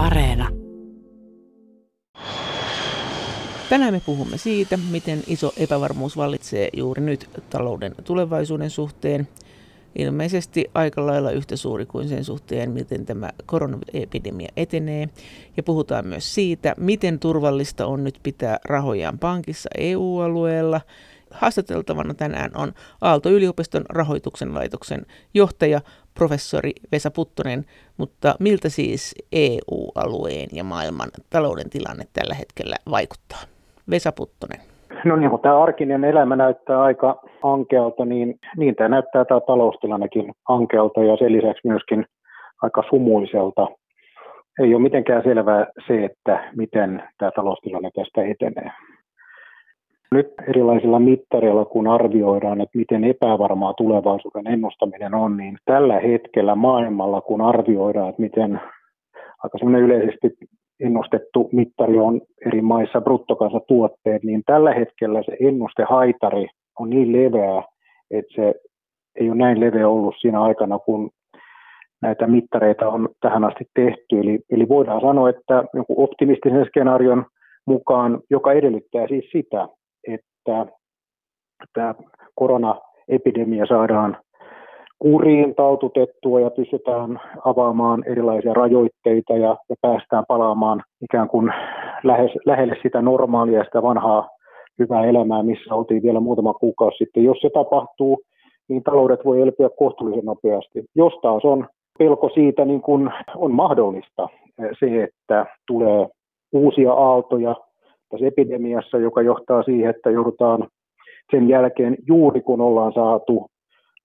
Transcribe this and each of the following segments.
Areena. Tänään me puhumme siitä, miten iso epävarmuus vallitsee juuri nyt talouden tulevaisuuden suhteen. Ilmeisesti aika lailla yhtä suuri kuin sen suhteen, miten tämä koronaepidemia etenee. Ja puhutaan myös siitä, miten turvallista on nyt pitää rahojaan pankissa EU-alueella. Haastateltavana tänään on Aalto-yliopiston rahoituksen laitoksen johtaja professori Vesa Puttonen, mutta miltä siis EU-alueen ja maailman talouden tilanne tällä hetkellä vaikuttaa? Vesa Puttonen. No niin, kun tämä arkinen elämä näyttää aika ankealta, niin, niin tämä näyttää tämä taloustilannekin ankealta ja sen lisäksi myöskin aika sumuiselta. Ei ole mitenkään selvää se, että miten tämä taloustilanne tästä etenee. Nyt erilaisilla mittareilla, kun arvioidaan, että miten epävarmaa tulevaisuuden ennustaminen on, niin tällä hetkellä maailmalla, kun arvioidaan, että miten aika yleisesti ennustettu mittari on eri maissa bruttokansatuotteet, niin tällä hetkellä se ennustehaitari on niin leveä, että se ei ole näin leveä ollut siinä aikana, kun näitä mittareita on tähän asti tehty. Eli, eli voidaan sanoa, että joku optimistisen skenaarion mukaan, joka edellyttää siis sitä, että tämä koronaepidemia saadaan kuriin taututettua ja pystytään avaamaan erilaisia rajoitteita ja, ja päästään palaamaan ikään kuin lähes, lähelle sitä normaalia, sitä vanhaa hyvää elämää, missä oltiin vielä muutama kuukausi sitten. Jos se tapahtuu, niin taloudet voi elpyä kohtuullisen nopeasti. Jos taas on pelko siitä, niin kuin on mahdollista se, että tulee uusia aaltoja tässä epidemiassa, joka johtaa siihen, että joudutaan sen jälkeen juuri kun ollaan saatu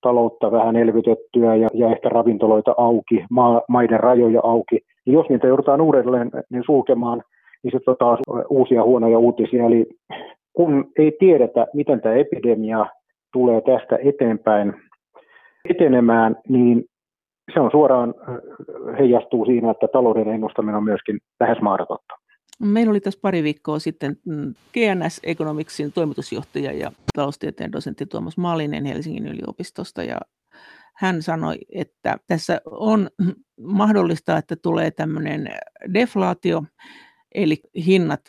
taloutta vähän elvytettyä ja, ja ehkä ravintoloita auki, maa, maiden rajoja auki. Ja jos niitä joudutaan uudelleen niin sulkemaan, niin on taas uusia huonoja uutisia. Eli kun ei tiedetä, miten tämä epidemia tulee tästä eteenpäin etenemään, niin se on suoraan heijastuu siinä, että talouden ennustaminen on myöskin lähes mahdotonta. Meillä oli tässä pari viikkoa sitten mm, GNS Economicsin toimitusjohtaja ja taloustieteen dosentti Tuomas Malinen Helsingin yliopistosta. Ja hän sanoi, että tässä on mahdollista, että tulee tämmöinen deflaatio, eli hinnat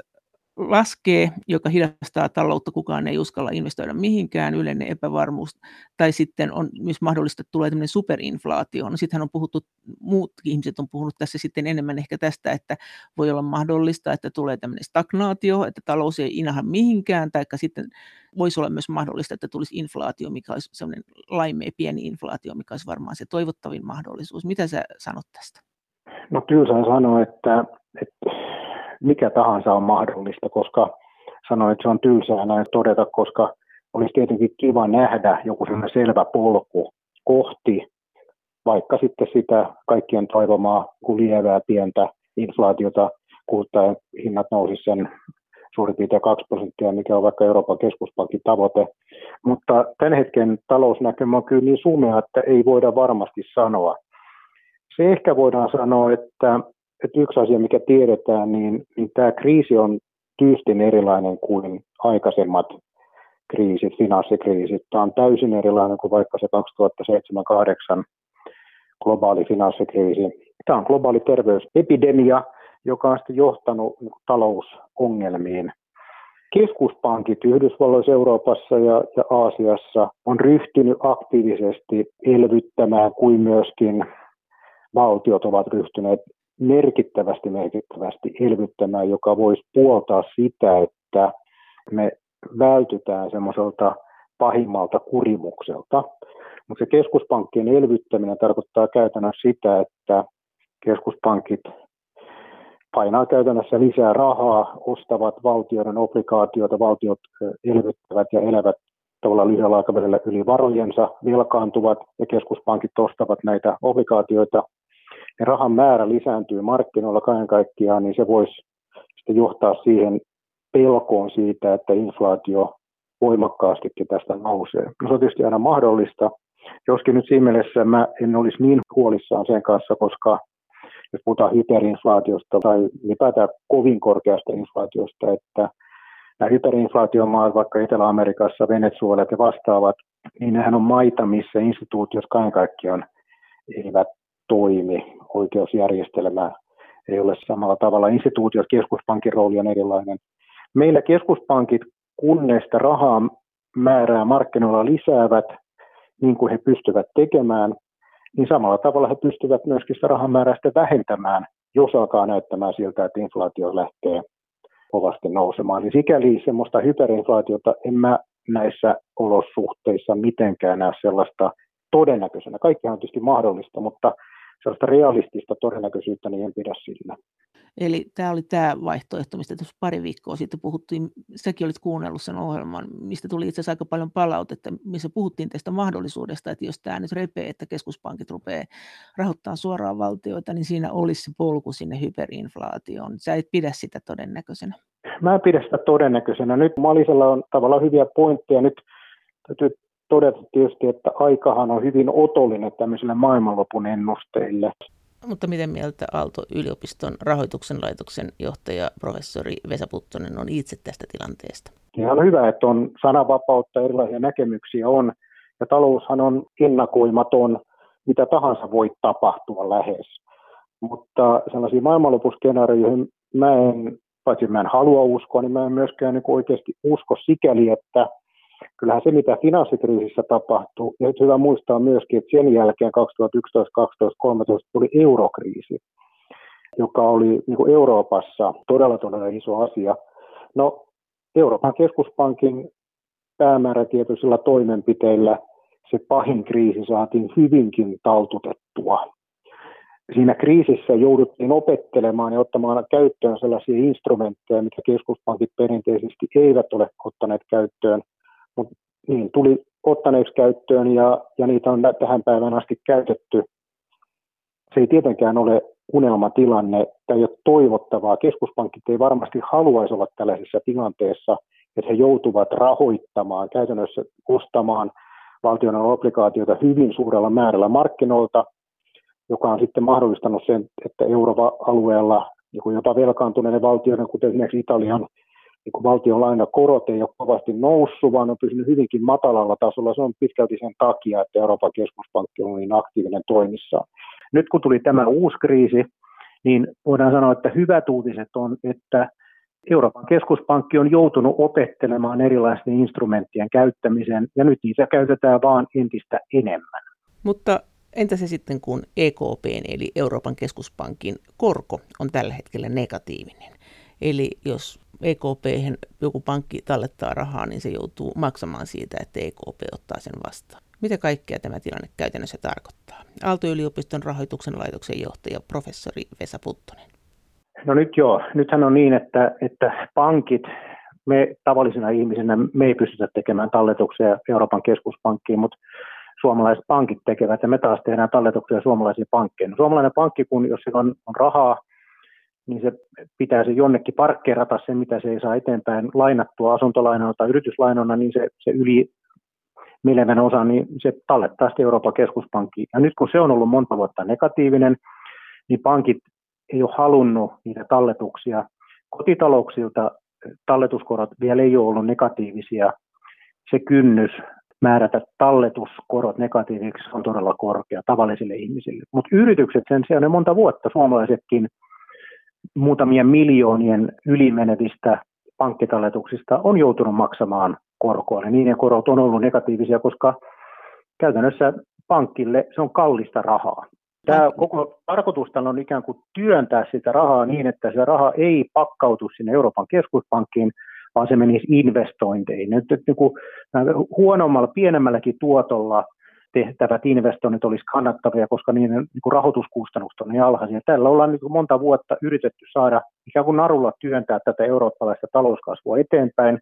laskee, joka hidastaa taloutta, kukaan ei uskalla investoida mihinkään, yleinen epävarmuus, tai sitten on myös mahdollista, että tulee tämmöinen superinflaatio. No sittenhän on puhuttu, muut ihmiset on puhunut tässä sitten enemmän ehkä tästä, että voi olla mahdollista, että tulee tämmöinen stagnaatio, että talous ei inaha mihinkään, tai sitten voisi olla myös mahdollista, että tulisi inflaatio, mikä olisi semmoinen laimea pieni inflaatio, mikä olisi varmaan se toivottavin mahdollisuus. Mitä sä sanot tästä? No kyllä sanoa, että, että mikä tahansa on mahdollista, koska sanoin, että se on tylsää näin todeta, koska olisi tietenkin kiva nähdä joku sellainen selvä polku kohti vaikka sitten sitä kaikkien toivomaa lievää pientä inflaatiota, hinnat nousi sen suurin piirtein 2 prosenttia, mikä on vaikka Euroopan keskuspankin tavoite. Mutta tämän hetken talousnäkymä on kyllä niin sumea, että ei voida varmasti sanoa. Se ehkä voidaan sanoa, että että yksi asia, mikä tiedetään, niin, niin tämä kriisi on tyystin erilainen kuin aikaisemmat kriisit, finanssikriisit. Tämä on täysin erilainen kuin vaikka se 2007-2008 globaali finanssikriisi. Tämä on globaali terveysepidemia, joka on sitten johtanut talousongelmiin. Keskuspankit Yhdysvalloissa, Euroopassa ja, ja Aasiassa on ryhtynyt aktiivisesti elvyttämään kuin myöskin valtiot ovat ryhtyneet merkittävästi merkittävästi elvyttämään, joka voisi puoltaa sitä, että me vältytään semmoiselta pahimmalta kurimukselta. Mutta se keskuspankkien elvyttäminen tarkoittaa käytännössä sitä, että keskuspankit painaa käytännössä lisää rahaa, ostavat valtioiden obligaatioita, valtiot elvyttävät ja elävät tavallaan lyhyellä aikavälillä yli varojensa, velkaantuvat ja keskuspankit ostavat näitä obligaatioita ja rahan määrä lisääntyy markkinoilla kaiken kaikkiaan, niin se voisi sitten johtaa siihen pelkoon siitä, että inflaatio voimakkaastikin tästä nousee. No, se on tietysti aina mahdollista, joskin nyt siinä mielessä mä en olisi niin huolissaan sen kanssa, koska jos puhutaan hyperinflaatiosta tai ylipäätään kovin korkeasta inflaatiosta, että nämä hyperinflaatiomaat, vaikka Etelä-Amerikassa, Venezuelat ja vastaavat, niin nehän on maita, missä instituutiot kaiken kaikkiaan eivät toimi, oikeusjärjestelmä ei ole samalla tavalla instituutiot, keskuspankin rooli on erilainen. Meillä keskuspankit, kun rahaa määrää markkinoilla lisäävät, niin kuin he pystyvät tekemään, niin samalla tavalla he pystyvät myöskin sitä rahan määrää vähentämään, jos alkaa näyttämään siltä, että inflaatio lähtee kovasti nousemaan. Niin sikäli semmoista hyperinflaatiota en mä näissä olosuhteissa mitenkään näe sellaista todennäköisenä. Kaikkihan on tietysti mahdollista, mutta sellaista realistista todennäköisyyttä niin en pidä sillä. Eli tämä oli tämä vaihtoehto, mistä tuossa pari viikkoa sitten puhuttiin. Säkin olit kuunnellut sen ohjelman, mistä tuli itse asiassa aika paljon palautetta, missä puhuttiin tästä mahdollisuudesta, että jos tämä nyt repee, että keskuspankit rupeaa rahoittamaan suoraan valtioita, niin siinä olisi se polku sinne hyperinflaatioon. Sä et pidä sitä todennäköisenä. Mä en pidä sitä todennäköisenä. Nyt Malisella on tavallaan hyviä pointteja. Nyt täytyy todeta tietysti, että aikahan on hyvin otollinen tämmöisille maailmanlopun ennusteille. Mutta miten mieltä Aalto-yliopiston rahoituksen laitoksen johtaja professori Vesa Puttonen on itse tästä tilanteesta? Ihan hyvä, että on sananvapautta, erilaisia näkemyksiä on. Ja taloushan on ennakoimaton, mitä tahansa voi tapahtua lähes. Mutta sellaisia maailmanlopuskenaarioihin mä en, paitsi mä en halua uskoa, niin mä en myöskään niin oikeasti usko sikäli, että kyllähän se, mitä finanssikriisissä tapahtui, ja nyt hyvä muistaa myöskin, että sen jälkeen 2011, 2012, 2013 tuli eurokriisi, joka oli niin kuin Euroopassa todella todella iso asia. No, Euroopan keskuspankin päämäärätietoisilla toimenpiteillä se pahin kriisi saatiin hyvinkin taltutettua. Siinä kriisissä jouduttiin opettelemaan ja ottamaan käyttöön sellaisia instrumentteja, mitä keskuspankit perinteisesti eivät ole ottaneet käyttöön – mutta niin tuli ottaneeksi käyttöön ja, ja niitä on tähän päivään asti käytetty. Se ei tietenkään ole unelmatilanne, tai ei ole toivottavaa. Keskuspankit ei varmasti haluaisi olla tällaisessa tilanteessa, että he joutuvat rahoittamaan, käytännössä ostamaan valtion obligaatioita hyvin suurella määrällä markkinoilta, joka on sitten mahdollistanut sen, että euroalueella jopa velkaantuneiden valtioiden, kuten esimerkiksi Italian niin valtion lainakorot ei ole kovasti noussut, vaan on pysynyt hyvinkin matalalla tasolla. Se on pitkälti sen takia, että Euroopan keskuspankki on niin aktiivinen toimissaan. Nyt kun tuli tämä uusi kriisi, niin voidaan sanoa, että hyvät uutiset on, että Euroopan keskuspankki on joutunut opettelemaan erilaisten instrumenttien käyttämisen, ja nyt niitä käytetään vaan entistä enemmän. Mutta entä se sitten, kun EKPn eli Euroopan keskuspankin korko on tällä hetkellä negatiivinen? Eli jos EKP joku pankki tallettaa rahaa, niin se joutuu maksamaan siitä, että EKP ottaa sen vastaan. Mitä kaikkea tämä tilanne käytännössä tarkoittaa? Aalto-yliopiston rahoituksen laitoksen johtaja professori Vesa Puttonen. No nyt joo, nythän on niin, että, että pankit, me tavallisina ihmisinä, me ei pystytä tekemään talletuksia Euroopan keskuspankkiin, mutta suomalaiset pankit tekevät ja me taas tehdään talletuksia suomalaisiin pankkeihin. Suomalainen pankki, kun jos sillä on, on rahaa niin se pitää se jonnekin parkkeerata se, mitä se ei saa eteenpäin lainattua asuntolainana tai yrityslainana, niin se, se yli menevän osa, niin se tallettaa sitten Euroopan keskuspankkiin. Ja nyt kun se on ollut monta vuotta negatiivinen, niin pankit ei ole halunnut niitä talletuksia. Kotitalouksilta talletuskorot vielä ei ole ollut negatiivisia. Se kynnys määrätä talletuskorot negatiivisiksi on todella korkea tavallisille ihmisille. Mutta yritykset sen sijaan ne monta vuotta, suomalaisetkin, muutamien miljoonien ylimenevistä pankkitalletuksista on joutunut maksamaan korkoa. Ja niiden korot on ollut negatiivisia, koska käytännössä pankille se on kallista rahaa. Tämä koko tarkoitus on ikään kuin työntää sitä rahaa niin, että se raha ei pakkautu sinne Euroopan keskuspankkiin, vaan se menisi investointeihin. Nyt, niin kuin huonommalla, pienemmälläkin tuotolla tehtävät investoinnit olisi kannattavia, koska niiden niin rahoituskustannukset on niin alhaisia. Tällä ollaan niin monta vuotta yritetty saada ikään kuin narulla työntää tätä eurooppalaista talouskasvua eteenpäin,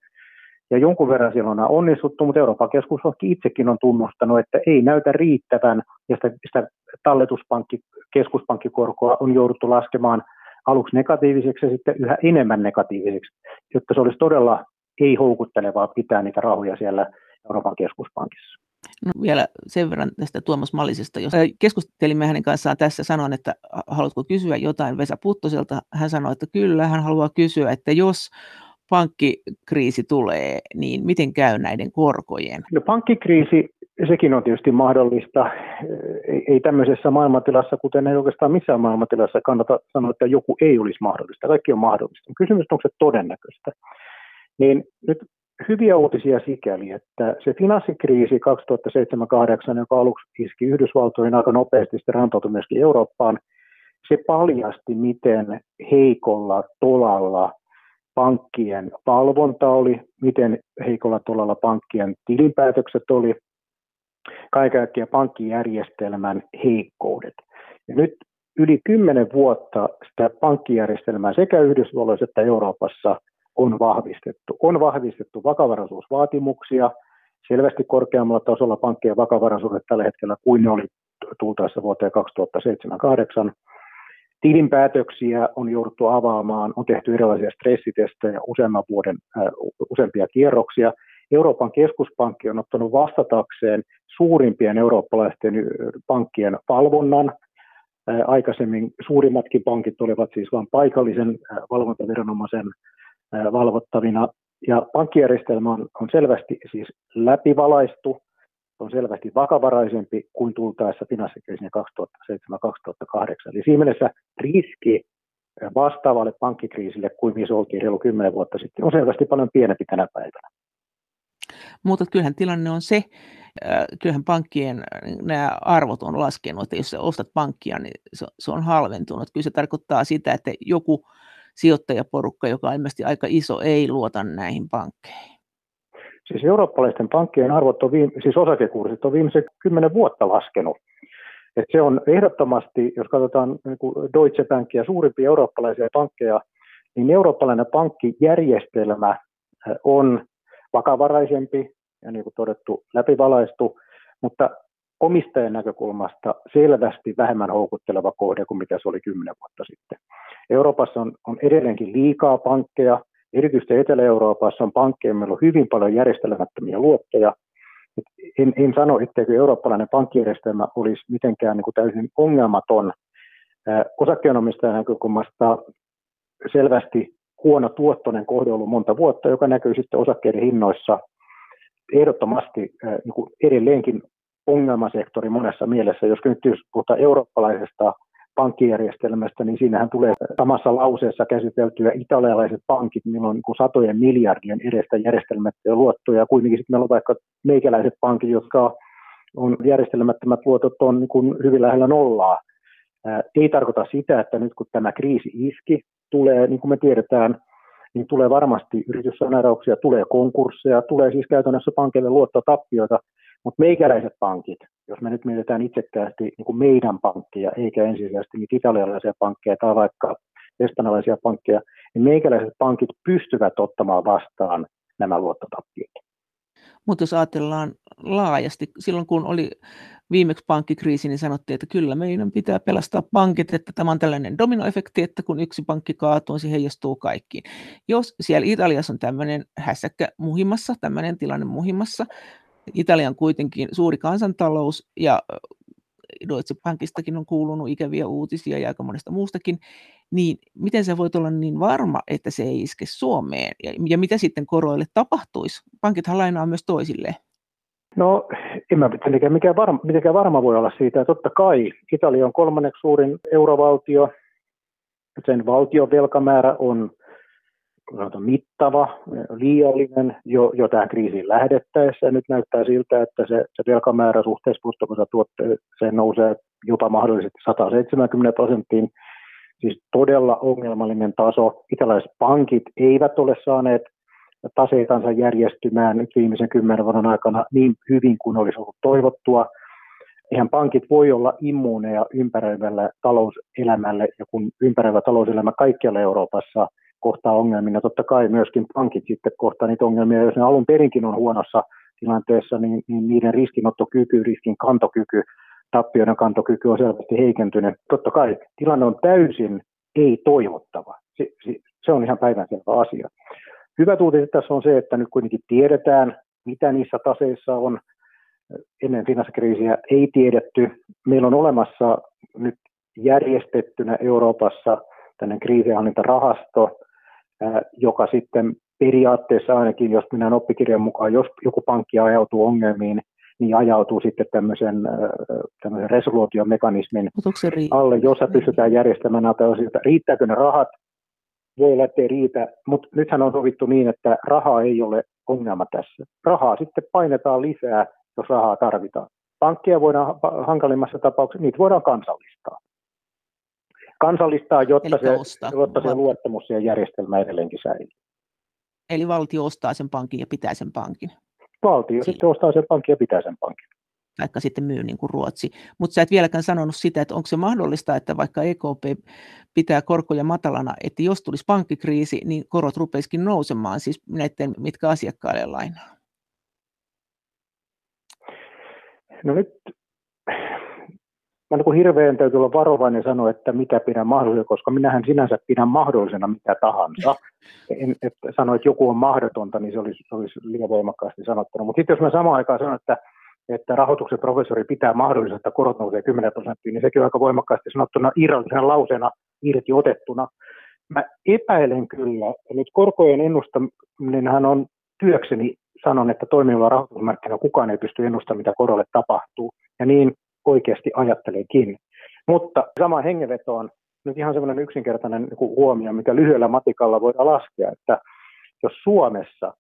ja jonkun verran siellä on onnistuttu, mutta Euroopan keskuspankki itsekin on tunnustanut, että ei näytä riittävän, ja sitä, sitä talletuspankki, keskuspankkikorkoa on jouduttu laskemaan aluksi negatiiviseksi ja sitten yhä enemmän negatiiviseksi, jotta se olisi todella ei houkuttelevaa pitää niitä rahoja siellä Euroopan keskuspankissa. No, vielä sen verran tästä Tuomas Mallisesta. Jos keskustelimme hänen kanssaan tässä, sanon, että haluatko kysyä jotain Vesa Puttoselta. Hän sanoi, että kyllä, hän haluaa kysyä, että jos pankkikriisi tulee, niin miten käy näiden korkojen? No, pankkikriisi sekin on tietysti mahdollista. Ei, ei tämmöisessä maailmantilassa, kuten ei oikeastaan missään maailmantilassa, kannata sanoa, että joku ei olisi mahdollista. Kaikki on mahdollista. Kysymys on, onko se todennäköistä. Niin nyt hyviä uutisia sikäli, että se finanssikriisi 2007-2008, joka aluksi iski Yhdysvaltoihin aika nopeasti, sitten rantautui myöskin Eurooppaan, se paljasti, miten heikolla tolalla pankkien valvonta oli, miten heikolla tolalla pankkien tilinpäätökset oli, kaiken kaikkiaan pankkijärjestelmän heikkoudet. Ja nyt yli kymmenen vuotta sitä pankkijärjestelmää sekä Yhdysvalloissa että Euroopassa on vahvistettu. On vahvistettu vakavaraisuusvaatimuksia, selvästi korkeammalla tasolla pankkien vakavaraisuudet tällä hetkellä kuin ne oli tultaessa vuoteen 2007-2008. Tilinpäätöksiä on jouduttu avaamaan, on tehty erilaisia stressitestejä useamman vuoden, äh, useampia kierroksia. Euroopan keskuspankki on ottanut vastatakseen suurimpien eurooppalaisten pankkien valvonnan. Äh, aikaisemmin suurimmatkin pankit olivat siis vain paikallisen äh, valvontaviranomaisen äh, valvottavina. Ja pankkijärjestelmä on, on selvästi siis läpivalaistu, on selvästi vakavaraisempi kuin tultaessa finanssikriisin 2007-2008. Eli siinä mielessä riski vastaavalle pankkikriisille kuin missä oltiin reilu 10 vuotta sitten, on selvästi paljon pienempi tänä päivänä. Mutta kyllähän tilanne on se, kyllähän pankkien nämä arvot on laskenut, että jos sä ostat pankkia, niin se on halventunut. Kyllä se tarkoittaa sitä, että joku sijoittajaporukka, joka on ilmeisesti aika iso, ei luota näihin pankkeihin. Siis eurooppalaisten pankkien arvot, on viime, siis osakekurssit on viimeiset kymmenen vuotta laskenut. Et se on ehdottomasti, jos katsotaan niin kuin Deutsche Bankia, suurimpia eurooppalaisia pankkeja, niin eurooppalainen pankkijärjestelmä on vakavaraisempi ja niin kuin todettu läpivalaistu, mutta omistajan näkökulmasta selvästi vähemmän houkutteleva kohde kuin mitä se oli kymmenen vuotta sitten. Euroopassa on, on edelleenkin liikaa pankkeja, erityisesti Etelä-Euroopassa on pankkeja, meillä on hyvin paljon järjestelmättömiä luottoja. En, en sano, etteikö eurooppalainen pankkijärjestelmä olisi mitenkään niin kuin täysin ongelmaton. Osakkeenomistajan näkökulmasta selvästi huono tuottoinen kohde ollut monta vuotta, joka näkyy sitten osakkeiden hinnoissa ehdottomasti niin kuin edelleenkin ongelmasektori monessa mielessä. Jos nyt puhutaan eurooppalaisesta pankkijärjestelmästä, niin siinähän tulee samassa lauseessa käsiteltyä italialaiset pankit, millä on niin satojen miljardien edestä järjestelmättöjä luottoja. Kuitenkin sitten meillä on vaikka meikäläiset pankit, jotka on järjestelmättömät luotot on niin kuin hyvin lähellä nollaa. Ei tarkoita sitä, että nyt kun tämä kriisi iski, tulee, niin kuin me tiedetään, niin tulee varmasti yrityssaneerauksia, tulee konkursseja, tulee siis käytännössä pankille luottotappioita, mutta meikäläiset pankit, jos me nyt mietitään itsekkäästi niin kuin meidän pankkia, eikä ensisijaisesti niitä italialaisia pankkeja tai vaikka espanjalaisia pankkeja, niin meikäläiset pankit pystyvät ottamaan vastaan nämä luottotappiot. Mutta jos ajatellaan laajasti, silloin kun oli viimeksi pankkikriisi, niin sanottiin, että kyllä meidän pitää pelastaa pankit, että tämä on tällainen dominoefekti, että kun yksi pankki kaatuu, se heijastuu kaikkiin. Jos siellä Italiassa on tämmöinen hässäkkä muhimassa, tämmöinen tilanne muhimassa, Italian kuitenkin suuri kansantalous ja Deutsche Bankistakin on kuulunut ikäviä uutisia ja aika monesta muustakin, niin miten se voi olla niin varma, että se ei iske Suomeen? Ja, ja mitä sitten koroille tapahtuisi? Pankithan lainaa myös toisilleen. No, en mä mitenkään, mikään varma, mitenkään varma voi olla siitä. Totta kai Italia on kolmanneksi suurin eurovaltio. Sen valtion velkamäärä on mittava, liiallinen jo, jo tähän kriisiin lähdettäessä. Nyt näyttää siltä, että se, se velkamäärä suhteessa bruttokansantuotteeseen nousee jopa mahdollisesti 170 prosenttiin. Siis todella ongelmallinen taso. Italaiset pankit eivät ole saaneet taseitansa järjestymään nyt viimeisen kymmenen vuoden aikana niin hyvin kuin olisi ollut toivottua. Eihän pankit voi olla immuuneja ympäröivälle talouselämälle, ja kun ympäröivä talouselämä kaikkialla Euroopassa kohtaa ongelmia, totta kai myöskin pankit sitten kohtaa niitä ongelmia. Jos ne alun perinkin on huonossa tilanteessa, niin, niin niiden riskinottokyky, riskin kantokyky, tappioiden kantokyky on selvästi heikentynyt. Totta kai tilanne on täysin ei-toivottava. Se, se, se on ihan päivänselvä asia. Hyvä uutiset tässä on se, että nyt kuitenkin tiedetään, mitä niissä taseissa on. Ennen finanssikriisiä ei tiedetty. Meillä on olemassa nyt järjestettynä Euroopassa tämmöinen kriisihallintarahasto, joka sitten periaatteessa ainakin, jos minä oppikirjan mukaan, jos joku pankki ajautuu ongelmiin, niin ajautuu sitten tämmöisen, tämmöisen resoluutiomekanismin alle, jossa pystytään järjestämään näitä asioita. Riittääkö ne rahat? Voi olla, ettei riitä, mutta nythän on sovittu niin, että rahaa ei ole ongelma tässä. Rahaa sitten painetaan lisää, jos rahaa tarvitaan. Pankkia voidaan hankalimmassa tapauksessa, niitä voidaan kansallistaa. Kansallistaa, jotta, se, jotta se luottamus ja järjestelmä edelleenkin säilyy. Eli valtio ostaa sen pankin ja pitää sen pankin. Valtio si- sitten ostaa sen pankin ja pitää sen pankin. Vaikka sitten myy niin kuin Ruotsi. Mutta sä et vieläkään sanonut sitä, että onko se mahdollista, että vaikka EKP pitää korkoja matalana, että jos tulisi pankkikriisi, niin korot rupeisikin nousemaan, siis näiden, mitkä asiakkaille lainaa? No nyt mä niin hirveän täytyy olla varovainen sanoa, että mitä pidän mahdollisena, koska minähän sinänsä pidän mahdollisena mitä tahansa. En, että sano, että joku on mahdotonta, niin se olisi, se olisi liian voimakkaasti sanottuna. Mutta sitten jos mä samaan aikaan sanon, että, että rahoituksen professori pitää mahdollisena, että korot nousee 10 prosenttia, niin sekin on aika voimakkaasti sanottuna irrallisena lauseena irti otettuna. Mä epäilen kyllä, nyt korkojen ennustaminenhan on työkseni sanon, että toimivalla rahoitusmarkkinoilla kukaan ei pysty ennustamaan, mitä korolle tapahtuu. Ja niin oikeasti ajatteleekin. Mutta sama hengenvetoon nyt ihan semmoinen yksinkertainen huomio, mikä lyhyellä matikalla voidaan laskea, että jos Suomessa,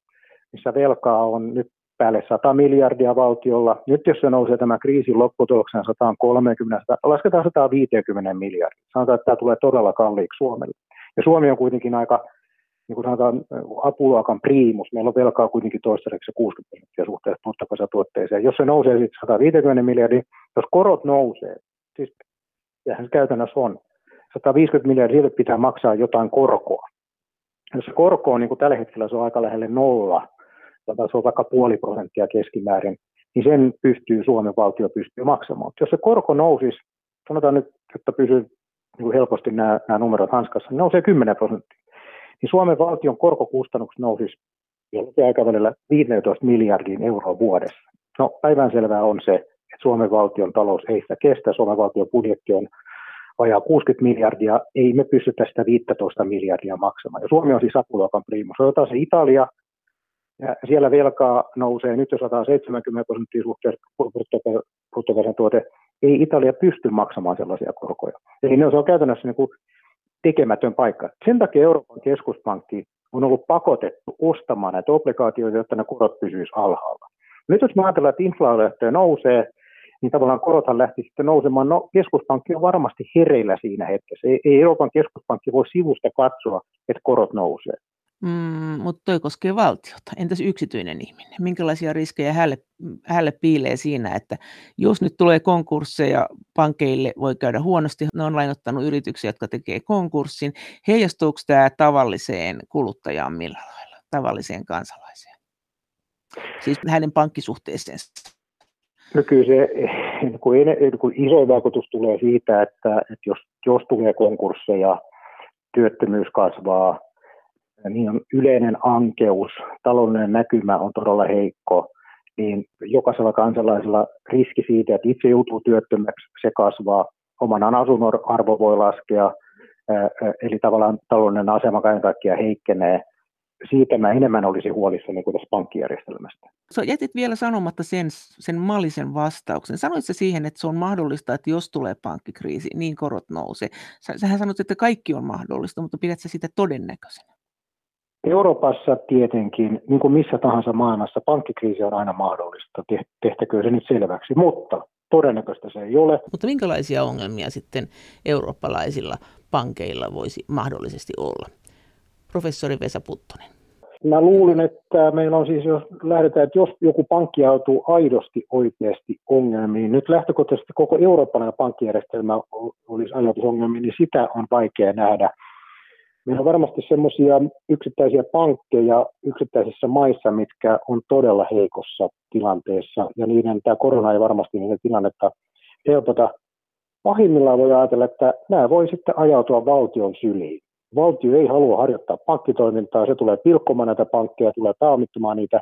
missä velkaa on nyt päälle 100 miljardia valtiolla, nyt jos se nousee tämä kriisin lopputuloksena 130, lasketaan 150 miljardia. Sanotaan, että tämä tulee todella kalliiksi Suomelle. Ja Suomi on kuitenkin aika niin kuin sanotaan, apuluokan priimus, meillä on velkaa kuitenkin toistaiseksi 60 prosenttia suhteessa bruttokansantuotteeseen. Jos se nousee sitten 150 miljardia, jos korot nousee, siis sehän se käytännössä on, 150 miljardia, sille pitää maksaa jotain korkoa. Jos se korko on niin kuin tällä hetkellä, se on aika lähelle nolla, tai se on vaikka puoli prosenttia keskimäärin, niin sen pystyy Suomen valtio pystyy maksamaan. Jos se korko nousisi, sanotaan nyt, että pysyy niin helposti nämä, nämä numerot hanskassa, niin nousee 10 prosenttia niin Suomen valtion korkokustannukset nousisi jollakin aikavälillä 15 miljardiin euroa vuodessa. No päivänselvää on se, että Suomen valtion talous ei sitä kestä, Suomen valtion budjetti on vajaa 60 miljardia, ei me pystytä sitä 15 miljardia maksamaan. Ja Suomi on siis apuluokan priimus. Otetaan se Italia, ja siellä velkaa nousee nyt jo 170 prosenttia suhteessa bruttokansantuote. Ei Italia pysty maksamaan sellaisia korkoja. Eli ne on käytännössä niin kuin tekemätön paikka. Sen takia Euroopan keskuspankki on ollut pakotettu ostamaan näitä obligaatioita, jotta ne korot pysyisivät alhaalla. Nyt jos me ajatellaan, että inflaatio nousee, niin tavallaan korothan lähti sitten nousemaan. No keskuspankki on varmasti hereillä siinä hetkessä. Ei, ei Euroopan keskuspankki voi sivusta katsoa, että korot nousee. Mm, mutta toi koskee valtiota. Entäs yksityinen ihminen? Minkälaisia riskejä hälle, hälle piilee siinä, että jos nyt tulee konkursseja, pankeille voi käydä huonosti, ne on lainottanut yrityksiä, jotka tekee konkurssin. Heijastuuko tämä tavalliseen kuluttajaan millä lailla, tavalliseen kansalaiseen? Siis hänen pankkisuhteeseensa. No kyllä se kun, kun iso vaikutus tulee siitä, että, että jos, jos tulee konkursseja, työttömyys kasvaa, niin on yleinen ankeus, taloudellinen näkymä on todella heikko, niin jokaisella kansalaisella riski siitä, että itse joutuu työttömäksi, se kasvaa, oman asunnon arvo voi laskea, eli tavallaan taloudellinen asema kaiken kaikkiaan heikkenee. Siitä mä enemmän olisi huolissani kuin tästä pankkijärjestelmästä. So, jätit vielä sanomatta sen, sen mallisen vastauksen. Sanoit siihen, että se on mahdollista, että jos tulee pankkikriisi, niin korot nousee. Sähän sanoit, että kaikki on mahdollista, mutta pidät sä sitä todennäköisenä? Euroopassa tietenkin, niin kuin missä tahansa maailmassa, pankkikriisi on aina mahdollista, tehtäkö se nyt selväksi, mutta todennäköistä se ei ole. Mutta minkälaisia ongelmia sitten eurooppalaisilla pankeilla voisi mahdollisesti olla? Professori Vesa Puttonen. Mä luulin, että meillä on siis, jos lähdetään, että jos joku pankki joutuu aidosti oikeasti ongelmiin, nyt lähtökohtaisesti koko eurooppalainen pankkijärjestelmä olisi ajatusongelmiin, niin sitä on vaikea nähdä Meillä on varmasti semmoisia yksittäisiä pankkeja yksittäisissä maissa, mitkä on todella heikossa tilanteessa, ja niiden tämä korona ei varmasti niiden tilannetta helpota. Pahimmillaan voi ajatella, että nämä voi sitten ajautua valtion syliin. Valtio ei halua harjoittaa pankkitoimintaa, se tulee pilkkomaan näitä pankkeja, tulee pääomittamaan niitä,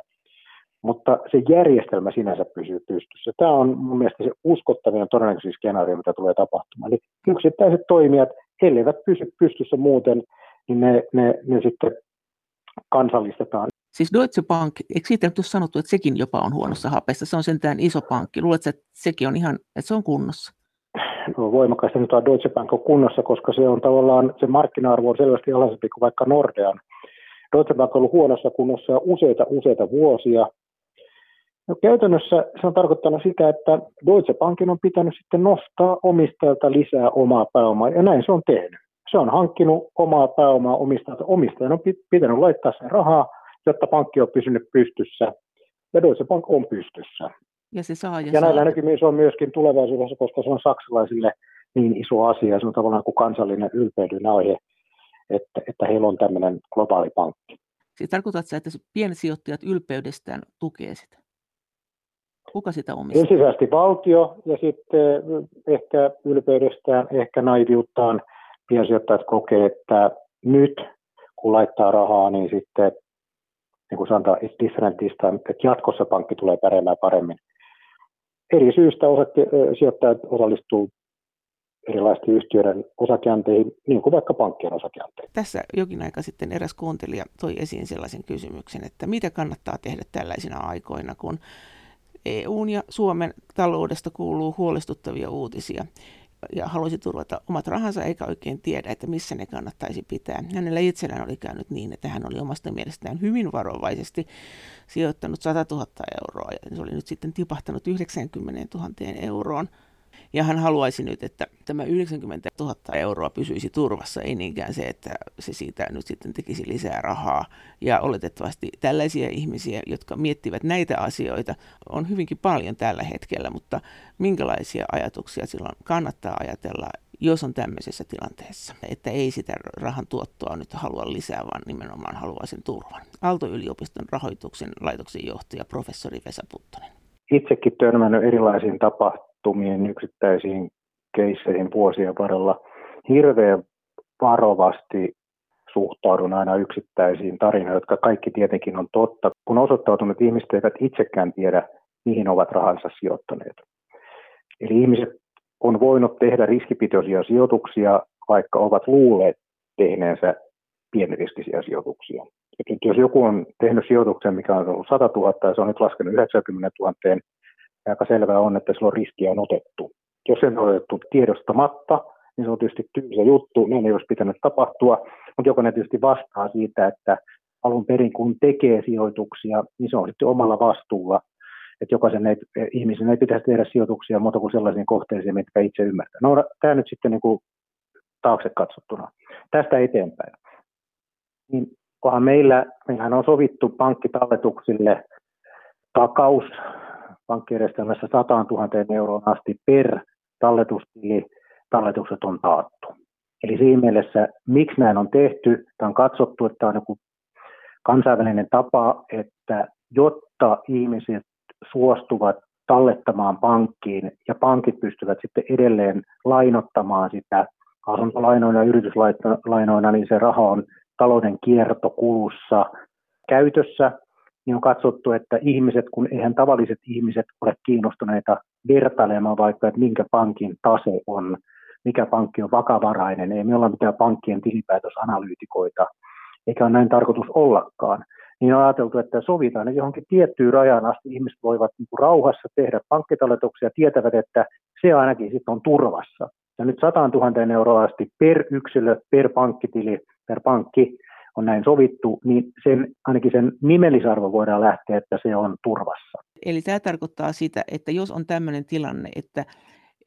mutta se järjestelmä sinänsä pysyy pystyssä. Tämä on mun mielestä se uskottavin todennäköisin skenaario, mitä tulee tapahtumaan. Eli yksittäiset toimijat, he eivät pysy pystyssä muuten, niin ne, ne, ne sitten kansallistetaan. Siis Deutsche Bank, eikö siitä nyt ole sanottu, että sekin jopa on huonossa hapessa? Se on sentään iso pankki. Luuletko, että sekin on ihan, että se on kunnossa? No, voimakkaasti nyt on Deutsche Bank on kunnossa, koska se on tavallaan, se markkina-arvo on selvästi alhaisempi kuin vaikka Nordean. Deutsche Bank on ollut huonossa kunnossa useita, useita vuosia. No, käytännössä se on tarkoittanut sitä, että Deutsche Bankin on pitänyt sitten nostaa omistajalta lisää omaa pääomaa, ja näin se on tehnyt. Se on hankkinut omaa pääomaa omistajalta. Omistajan on pitänyt laittaa sen rahaa, jotta pankki on pysynyt pystyssä, ja Deutsche Bank on pystyssä. Ja, se saa ja, ja näillä näkymin se on myöskin tulevaisuudessa, koska se on saksalaisille niin iso asia, se on tavallaan kuin kansallinen ylpeyden aihe, että, että heillä on tämmöinen globaali pankki. Siis tarkoitatko että pienet sijoittajat ylpeydestään tukee sitä? Kuka sitä omistaa? Ensisijaisesti valtio ja sitten ehkä ylpeydestään, ehkä naiviuttaan piensijoittajat kokee, että nyt kun laittaa rahaa, niin sitten niin kuin sanotaan, it's different this time, että jatkossa pankki tulee pärjäämään paremmin. Eri syistä osakki, sijoittajat osallistuu erilaisten yhtiöiden osakeanteihin, niin kuin vaikka pankkien osakeanteihin. Tässä jokin aika sitten eräs kuuntelija toi esiin sellaisen kysymyksen, että mitä kannattaa tehdä tällaisina aikoina, kun EUn ja Suomen taloudesta kuuluu huolestuttavia uutisia ja haluaisi turvata omat rahansa eikä oikein tiedä, että missä ne kannattaisi pitää. Hänellä itsellään oli käynyt niin, että hän oli omasta mielestään hyvin varovaisesti sijoittanut 100 000 euroa ja se oli nyt sitten tipahtanut 90 000 euroon ja hän haluaisi nyt, että tämä 90 000 euroa pysyisi turvassa, ei niinkään se, että se siitä nyt sitten tekisi lisää rahaa. Ja oletettavasti tällaisia ihmisiä, jotka miettivät näitä asioita, on hyvinkin paljon tällä hetkellä, mutta minkälaisia ajatuksia silloin kannattaa ajatella, jos on tämmöisessä tilanteessa, että ei sitä rahan tuottoa nyt halua lisää, vaan nimenomaan haluaa sen turvan. Aalto-yliopiston rahoituksen laitoksen johtaja professori Vesa Puttonen. Itsekin törmännyt erilaisiin tapahtumiin yksittäisiin keisseihin vuosien varrella hirveän varovasti suhtaudun aina yksittäisiin tarinoihin, jotka kaikki tietenkin on totta, kun osoittautunut että ihmiset eivät itsekään tiedä, mihin ovat rahansa sijoittaneet. Eli ihmiset on voinut tehdä riskipitoisia sijoituksia, vaikka ovat luulleet tehneensä pieniriskisiä sijoituksia. Et nyt jos joku on tehnyt sijoituksen, mikä on ollut 100 000 ja se on nyt laskenut 90 000, aika selvää on, että silloin riskiä on otettu. Jos se on otettu tiedostamatta, niin se on tietysti tylsä juttu, niin ei olisi pitänyt tapahtua, mutta jokainen tietysti vastaa siitä, että alun perin kun tekee sijoituksia, niin se on sitten omalla vastuulla, että jokaisen ei, ihmisen ei pitäisi tehdä sijoituksia muuta kuin sellaisiin kohteisiin, mitkä itse ymmärtää. No tämä nyt sitten niin kuin taakse katsottuna. Tästä eteenpäin. Niin kunhan meillä, meillähän on sovittu pankkitalletuksille takaus pankkijärjestelmässä 100 000 euroon asti per talletustili talletukset on taattu. Eli siinä mielessä, miksi näin on tehty, tämä on katsottu, että tämä on joku kansainvälinen tapa, että jotta ihmiset suostuvat tallettamaan pankkiin ja pankit pystyvät sitten edelleen lainottamaan sitä asuntolainoina ja yrityslainoina, niin se raha on talouden kiertokulussa käytössä niin on katsottu, että ihmiset, kun eihän tavalliset ihmiset ole kiinnostuneita vertailemaan vaikka, että minkä pankin tase on, mikä pankki on vakavarainen, ei me olla mitään pankkien tilinpäätösanalyytikoita, eikä ole näin tarkoitus ollakaan. Niin on ajateltu, että sovitaan, että johonkin tiettyyn rajaan asti ihmiset voivat niin kuin rauhassa tehdä pankkitalletuksia, tietävät, että se ainakin sitten on turvassa. Ja nyt 100 000 euroa asti per yksilö, per pankkitili, per pankki, on näin sovittu, niin sen, ainakin sen nimellisarvo voidaan lähteä, että se on turvassa. Eli tämä tarkoittaa sitä, että jos on tämmöinen tilanne, että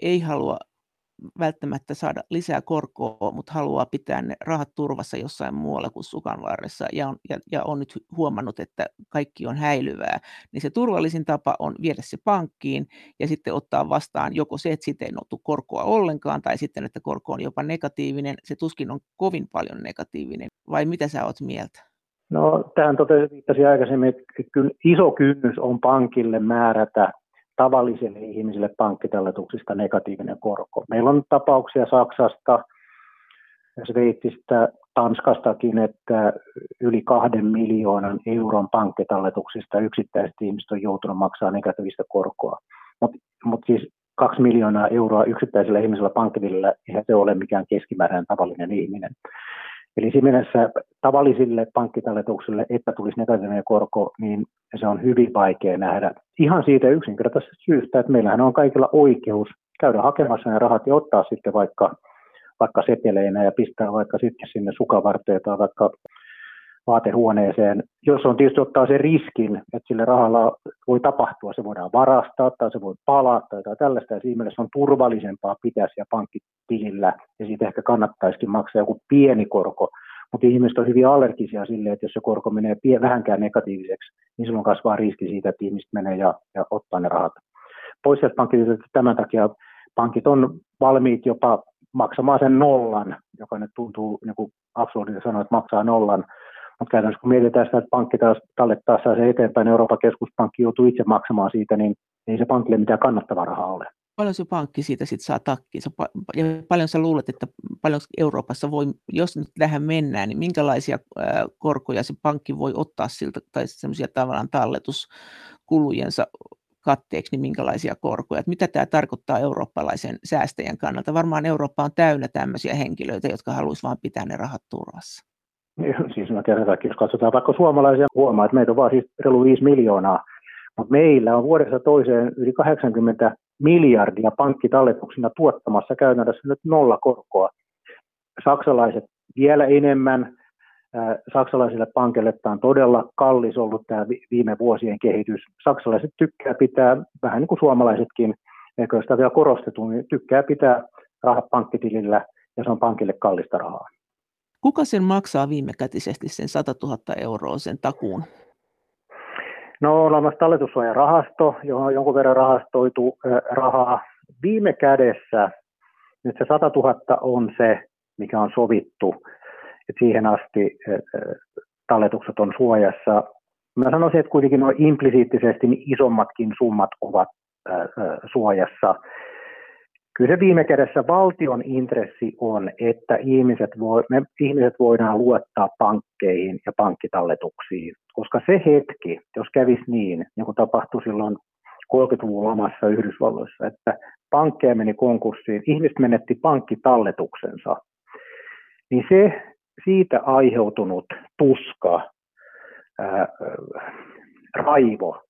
ei halua välttämättä saada lisää korkoa, mutta haluaa pitää ne rahat turvassa jossain muualla kuin sukanvarressa ja on, ja, ja on nyt huomannut, että kaikki on häilyvää, niin se turvallisin tapa on viedä se pankkiin ja sitten ottaa vastaan joko se, että siitä ei notu korkoa ollenkaan tai sitten, että korko on jopa negatiivinen. Se tuskin on kovin paljon negatiivinen. Vai mitä sä oot mieltä? No, tähän totesin aikaisemmin, että kyllä iso kynnys on pankille määrätä tavallisille ihmisille pankkitalletuksista negatiivinen korko. Meillä on tapauksia Saksasta, Sveitsistä, Tanskastakin, että yli kahden miljoonan euron pankkitalletuksista yksittäiset ihmiset on joutunut maksamaan negatiivista korkoa. Mutta mut siis kaksi miljoonaa euroa yksittäisellä ihmisellä pankkitilillä, eihän se ole mikään keskimääräinen tavallinen ihminen. Eli siinä mielessä tavallisille pankkitalletuksille, että tulisi negatiivinen korko, niin se on hyvin vaikea nähdä. Ihan siitä yksinkertaisesta syystä, että meillähän on kaikilla oikeus käydä hakemassa ne rahat ja ottaa sitten vaikka, vaikka seteleinä ja pistää vaikka sitten sinne sukavarteen tai vaikka vaatehuoneeseen, jos on tietysti ottaa sen riskin, että sille rahalla voi tapahtua, se voidaan varastaa tai se voi palata tai jotain tällaista, ja siinä mielessä on turvallisempaa pitää siellä pankkitilillä, ja siitä ehkä kannattaisikin maksaa joku pieni korko, mutta ihmiset on hyvin allergisia sille, että jos se korko menee pie- vähänkään negatiiviseksi, niin silloin kasvaa riski siitä, että ihmiset menee ja, ja ottaa ne rahat pois sieltä pankkitililtä. Tämän takia pankit on valmiit jopa maksamaan sen nollan, joka nyt tuntuu niin kuin absurdilta sanoa, että maksaa nollan, mutta käytännössä kun mietitään sitä, että pankki taas tallettaa se eteenpäin, Euroopan keskuspankki joutuu itse maksamaan siitä, niin ei se pankille mitään kannattavaa rahaa ole. Paljon se pankki siitä sitten saa takkiinsa? Ja paljon sä luulet, että paljon Euroopassa voi, jos nyt tähän mennään, niin minkälaisia korkoja se pankki voi ottaa siltä, tai semmoisia tavallaan talletuskulujensa katteeksi, niin minkälaisia korkoja. Että mitä tämä tarkoittaa eurooppalaisen säästäjän kannalta? Varmaan Eurooppa on täynnä tämmöisiä henkilöitä, jotka haluaisivat vain pitää ne rahat turvassa. Siis mä tiedän, että jos katsotaan vaikka suomalaisia, huomaa, että meitä on vaan siis reilu 5 miljoonaa, mutta meillä on vuodessa toiseen yli 80 miljardia pankkitalletuksina tuottamassa käytännössä nyt nolla korkoa. Saksalaiset vielä enemmän. Saksalaisille pankeille tämä on todella kallis ollut tämä viime vuosien kehitys. Saksalaiset tykkää pitää, vähän niin kuin suomalaisetkin, eikö sitä vielä korostettu, niin tykkää pitää rahat pankkitilillä ja se on pankille kallista rahaa. Kuka sen maksaa viimekätisesti sen 100 000 euroa sen takuun? No on olemassa talletussuojarahasto, johon jonkun verran rahastoitu rahaa. Viime kädessä nyt se 100 000 on se, mikä on sovittu, että siihen asti talletukset on suojassa. Mä sanoisin, että kuitenkin noin implisiittisesti niin isommatkin summat ovat suojassa. Kyllä se viime kädessä valtion intressi on, että ihmiset, voi, me ihmiset voidaan luottaa pankkeihin ja pankkitalletuksiin, koska se hetki, jos kävisi niin, niin kuin tapahtui silloin 30-luvun lamassa Yhdysvalloissa, että pankkeja meni konkurssiin, ihmiset menetti pankkitalletuksensa, niin se siitä aiheutunut tuska, ää, raivo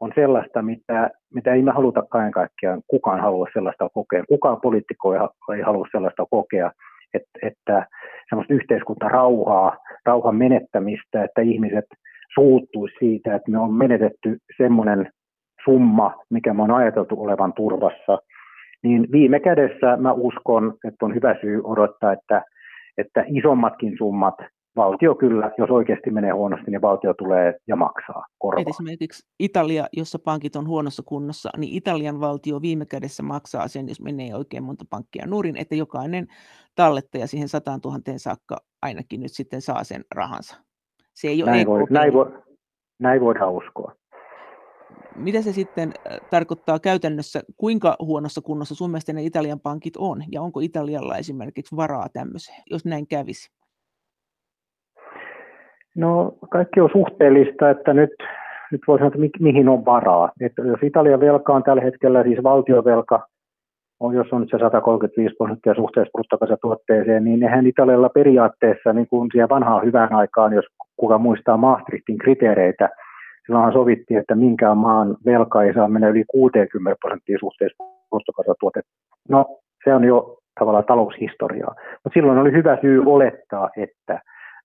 on sellaista, mitä, mitä ei me haluta kaiken kaikkiaan, kukaan halua sellaista kokea, kukaan poliitikko ei, halua sellaista kokea, että, että semmoista yhteiskuntarauhaa, rauhan menettämistä, että ihmiset suuttuisi siitä, että me on menetetty semmoinen summa, mikä me on ajateltu olevan turvassa, niin viime kädessä mä uskon, että on hyvä syy odottaa, että, että isommatkin summat valtio kyllä, jos oikeasti menee huonosti, niin valtio tulee ja maksaa korvaa. Esimerkiksi Italia, jossa pankit on huonossa kunnossa, niin Italian valtio viime kädessä maksaa sen, jos menee oikein monta pankkia nurin, että jokainen tallettaja siihen 100 000 saakka ainakin nyt sitten saa sen rahansa. Se ei ole näin, voi, näin, voi, näin voidaan uskoa. Mitä se sitten äh, tarkoittaa käytännössä, kuinka huonossa kunnossa sun mielestä ne Italian pankit on, ja onko Italialla esimerkiksi varaa tämmöiseen, jos näin kävisi? No kaikki on suhteellista, että nyt, nyt voi sanoa, että mi, mihin on varaa. Että jos Italian velka on tällä hetkellä, siis valtiovelka, on, jos on se 135 prosenttia suhteessa bruttokansantuotteeseen, niin eihän Italialla periaatteessa niin kuin siihen vanhaan hyvään aikaan, jos kuka muistaa Maastrichtin kriteereitä, silloinhan sovittiin, että minkään maan velka ei saa mennä yli 60 prosenttia suhteessa bruttokansantuotteeseen. No, se on jo tavallaan taloushistoriaa. Mutta silloin oli hyvä syy olettaa, että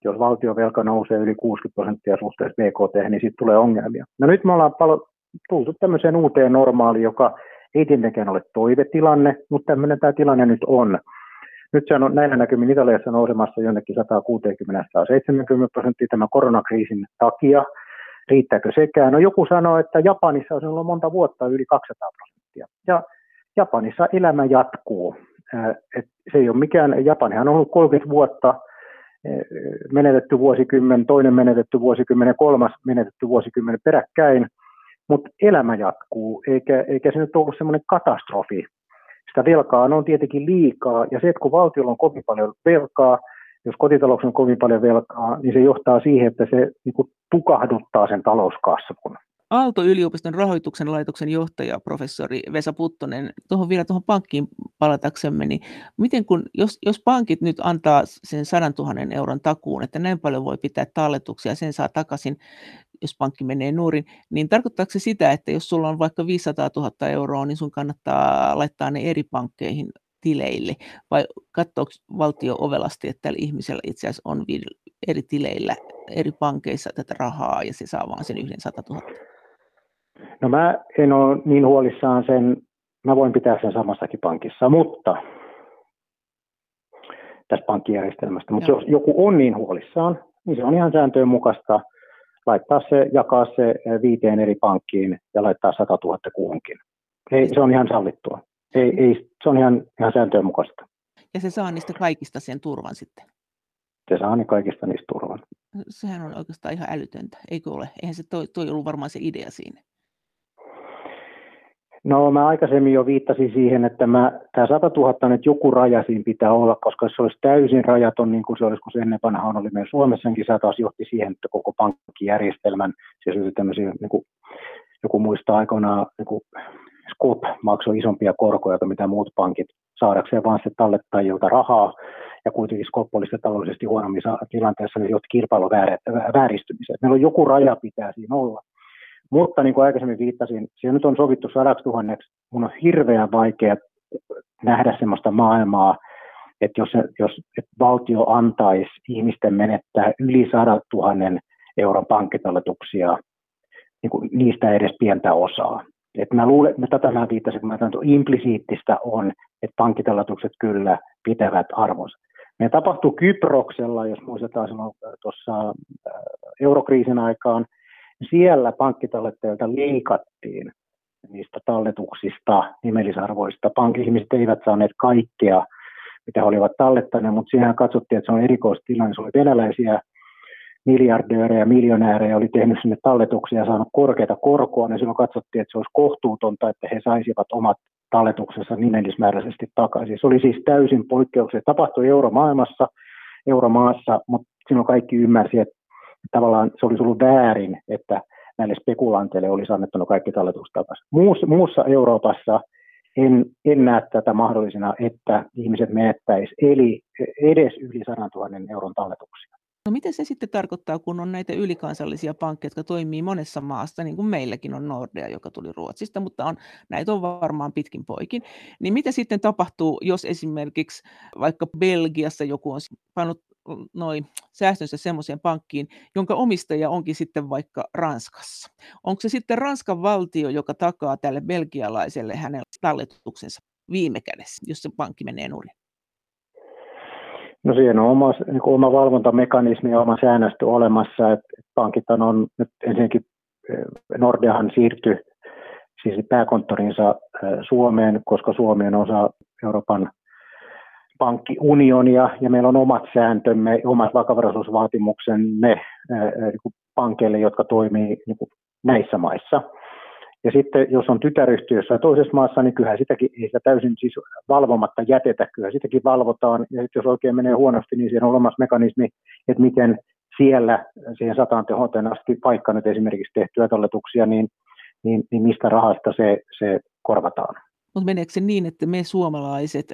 jos valtiovelka nousee yli 60 prosenttia suhteessa BKT, niin siitä tulee ongelmia. No nyt me ollaan palo- tultu tämmöiseen uuteen normaaliin, joka ei tietenkään ole toivetilanne, mutta tämmöinen tämä tilanne nyt on. Nyt se on näillä näkymin Italiassa nousemassa jonnekin 160-170 prosenttia tämän koronakriisin takia. Riittääkö sekään? No joku sanoo, että Japanissa on ollut monta vuotta yli 200 prosenttia. Ja Japanissa elämä jatkuu. Se ei ole mikään, Japanihan on ollut 30 vuotta menetetty vuosikymmen, toinen menetetty vuosikymmen ja kolmas menetetty vuosikymmen peräkkäin, mutta elämä jatkuu, eikä, eikä se nyt ollut semmoinen katastrofi. Sitä velkaa on tietenkin liikaa, ja se, että kun valtiolla on kovin paljon velkaa, jos kotitalous on kovin paljon velkaa, niin se johtaa siihen, että se niin kuin tukahduttaa sen talouskasvun. Aalto-yliopiston rahoituksen laitoksen johtaja, professori Vesa Puttonen, tuohon vielä tuohon pankkiin palataksemme, niin miten kun, jos, jos pankit nyt antaa sen 100 000 euron takuun, että näin paljon voi pitää talletuksia sen saa takaisin, jos pankki menee nurin, niin tarkoittaako se sitä, että jos sulla on vaikka 500 000 euroa, niin sun kannattaa laittaa ne eri pankkeihin tileille, vai katsoako valtio ovelasti, että tällä ihmisellä itse asiassa on eri tileillä, eri pankeissa tätä rahaa, ja se saa vaan sen yhden 100 000? No mä en ole niin huolissaan sen, mä voin pitää sen samassakin pankissa, mutta tästä pankkijärjestelmästä, mutta jos joku on niin huolissaan, niin se on ihan sääntöjen mukaista laittaa se, jakaa se viiteen eri pankkiin ja laittaa 100 000 kuhunkin. Ei, se on ihan sallittua. Ei, ei, se on ihan, ihan sääntöjen mukaista. Ja se saa niistä kaikista sen turvan sitten? Se saa niin kaikista niistä turvan. Sehän on oikeastaan ihan älytöntä, eikö ole? Eihän se toi, toi ollut varmaan se idea siinä. No mä aikaisemmin jo viittasin siihen, että mä, tämä 100 000 nyt joku raja siinä pitää olla, koska se olisi täysin rajaton, niin kuin se olisi, kun se ennen vanhaan oli meidän Suomessakin, se taas johti siihen, että koko pankkijärjestelmän, siis tämmöisiä, niin kuin, joku muistaa aikoinaan, niin kuin Scott maksoi isompia korkoja kuin mitä muut pankit saadakseen vaan se tallettajilta rahaa, ja kuitenkin Scott oli taloudellisesti huonommissa tilanteessa, niin johti kilpailun vääristymiseen. Meillä on joku raja pitää siinä olla. Mutta niin kuin aikaisemmin viittasin, siellä nyt on sovittu sadaksi tuhanneksi. Mun on hirveän vaikea nähdä sellaista maailmaa, että jos, jos että valtio antaisi ihmisten menettää yli sadat tuhannen euron pankkitalletuksia, niin kuin niistä edes pientä osaa. Et mä luulen, että tätä mä viittasin, kun mä tämän, implisiittistä on, että pankkitalletukset kyllä pitävät arvonsa. Me tapahtui Kyproksella, jos muistetaan tuossa eurokriisin aikaan, siellä pankkitallettajilta liikattiin niistä talletuksista, nimellisarvoista. Pankki-ihmiset eivät saaneet kaikkea, mitä he olivat tallettaneet, mutta siinä katsottiin, että se on erikoistilanne. Se oli venäläisiä miljardöörejä, miljonäärejä oli tehnyt sinne talletuksia ja saanut korkeita korkoa, niin silloin katsottiin, että se olisi kohtuutonta, että he saisivat omat talletuksensa nimellismääräisesti takaisin. Se oli siis täysin poikkeuksellista. Tapahtui euromaailmassa, euromaassa, mutta silloin kaikki ymmärsi, että tavallaan se olisi ollut väärin, että näille spekulanteille olisi annettu kaikki talletukset takaisin. Muussa, muussa Euroopassa en, en näe tätä mahdollisena, että ihmiset menettäisi eli edes yli 100 000 euron talletuksia. No miten se sitten tarkoittaa, kun on näitä ylikansallisia pankkeja, jotka toimii monessa maassa, niin kuin meilläkin on Nordea, joka tuli Ruotsista, mutta on, näitä on varmaan pitkin poikin. Niin mitä sitten tapahtuu, jos esimerkiksi vaikka Belgiassa joku on pannut noin säästönsä semmoiseen pankkiin, jonka omistaja onkin sitten vaikka Ranskassa. Onko se sitten Ranskan valtio, joka takaa tälle belgialaiselle hänen talletuksensa viime kädessä, jos se pankki menee nurin? No siihen on oma, niin oma valvontamekanismi ja oma säännöstö olemassa. Että pankit on nyt ensinnäkin, eh, Nordeahan siirtyi siis pääkonttorinsa eh, Suomeen, koska Suomi on osa Euroopan pankkiunionia ja meillä on omat sääntömme, omat vakavaraisuusvaatimuksemme niin pankeille, jotka toimii niin näissä maissa. Ja sitten jos on tytäryhtiö jossain toisessa maassa, niin kyllä sitäkin ei sitä täysin siis valvomatta jätetä, kyllä sitäkin valvotaan. Ja sitten jos oikein menee huonosti, niin siinä on olemassa mekanismi, että miten siellä siihen sataan tehoteen asti, vaikka nyt esimerkiksi tehtyjä talletuksia, niin, niin, niin mistä rahasta se, se korvataan. Mutta meneekö se niin, että me suomalaiset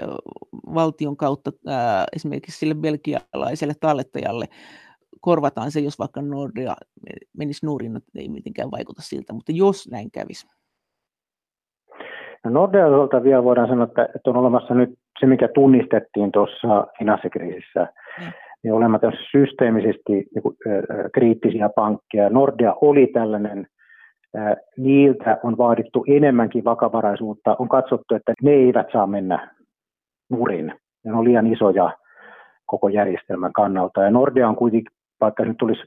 valtion kautta ää, esimerkiksi sille belgialaiselle tallettajalle korvataan se, jos vaikka Nordea menisi nurin, että ei mitenkään vaikuta siltä, mutta jos näin kävisi? No Nordealta vielä voidaan sanoa, että on olemassa nyt se, mikä tunnistettiin tuossa finanssikriisissä, mm. niin olemassa systeemisesti niin kuin, kriittisiä pankkeja. Nordea oli tällainen, niiltä on vaadittu enemmänkin vakavaraisuutta. On katsottu, että ne eivät saa mennä nurin. Ne on liian isoja koko järjestelmän kannalta. Ja Nordea on kuitenkin vaikka nyt tulisi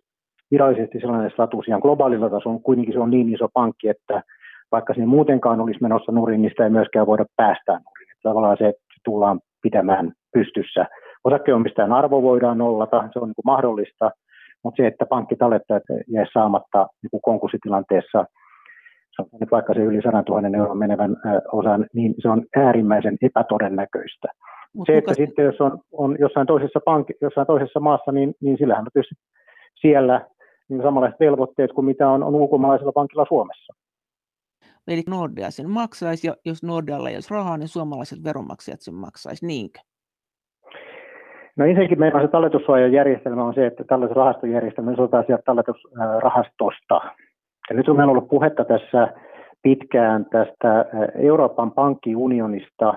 virallisesti sellainen status ihan globaalilla tasolla, kuitenkin se on niin iso pankki, että vaikka se muutenkaan olisi menossa nurin, niin sitä ei myöskään voida päästää nurin. Tavallaan se tullaan pitämään pystyssä. Osakkeenomistajan arvo voidaan nollata, se on niin kuin mahdollista, mutta se, että pankkitallettajat jää saamatta niin konkurssitilanteessa, nyt vaikka se yli 100 000 euron menevän osan, niin se on äärimmäisen epätodennäköistä. Mut se, että kuka... sitten jos on, on jossain, toisessa pankki, jossain toisessa maassa, niin, niin sillähän on tietysti siellä niin samanlaiset velvoitteet kuin mitä on, on ulkomaalaisella pankilla Suomessa. Eli Nordea sen maksaisi, ja jos Nordealla ei olisi rahaa, niin suomalaiset veronmaksajat sen maksaisi, niinkö? No ensinnäkin meillä se talletussuojajärjestelmä on se, että talletusrahastojärjestelmä otetaan sieltä talletusrahastosta. Ja nyt on meillä ollut puhetta tässä pitkään tästä Euroopan pankkiunionista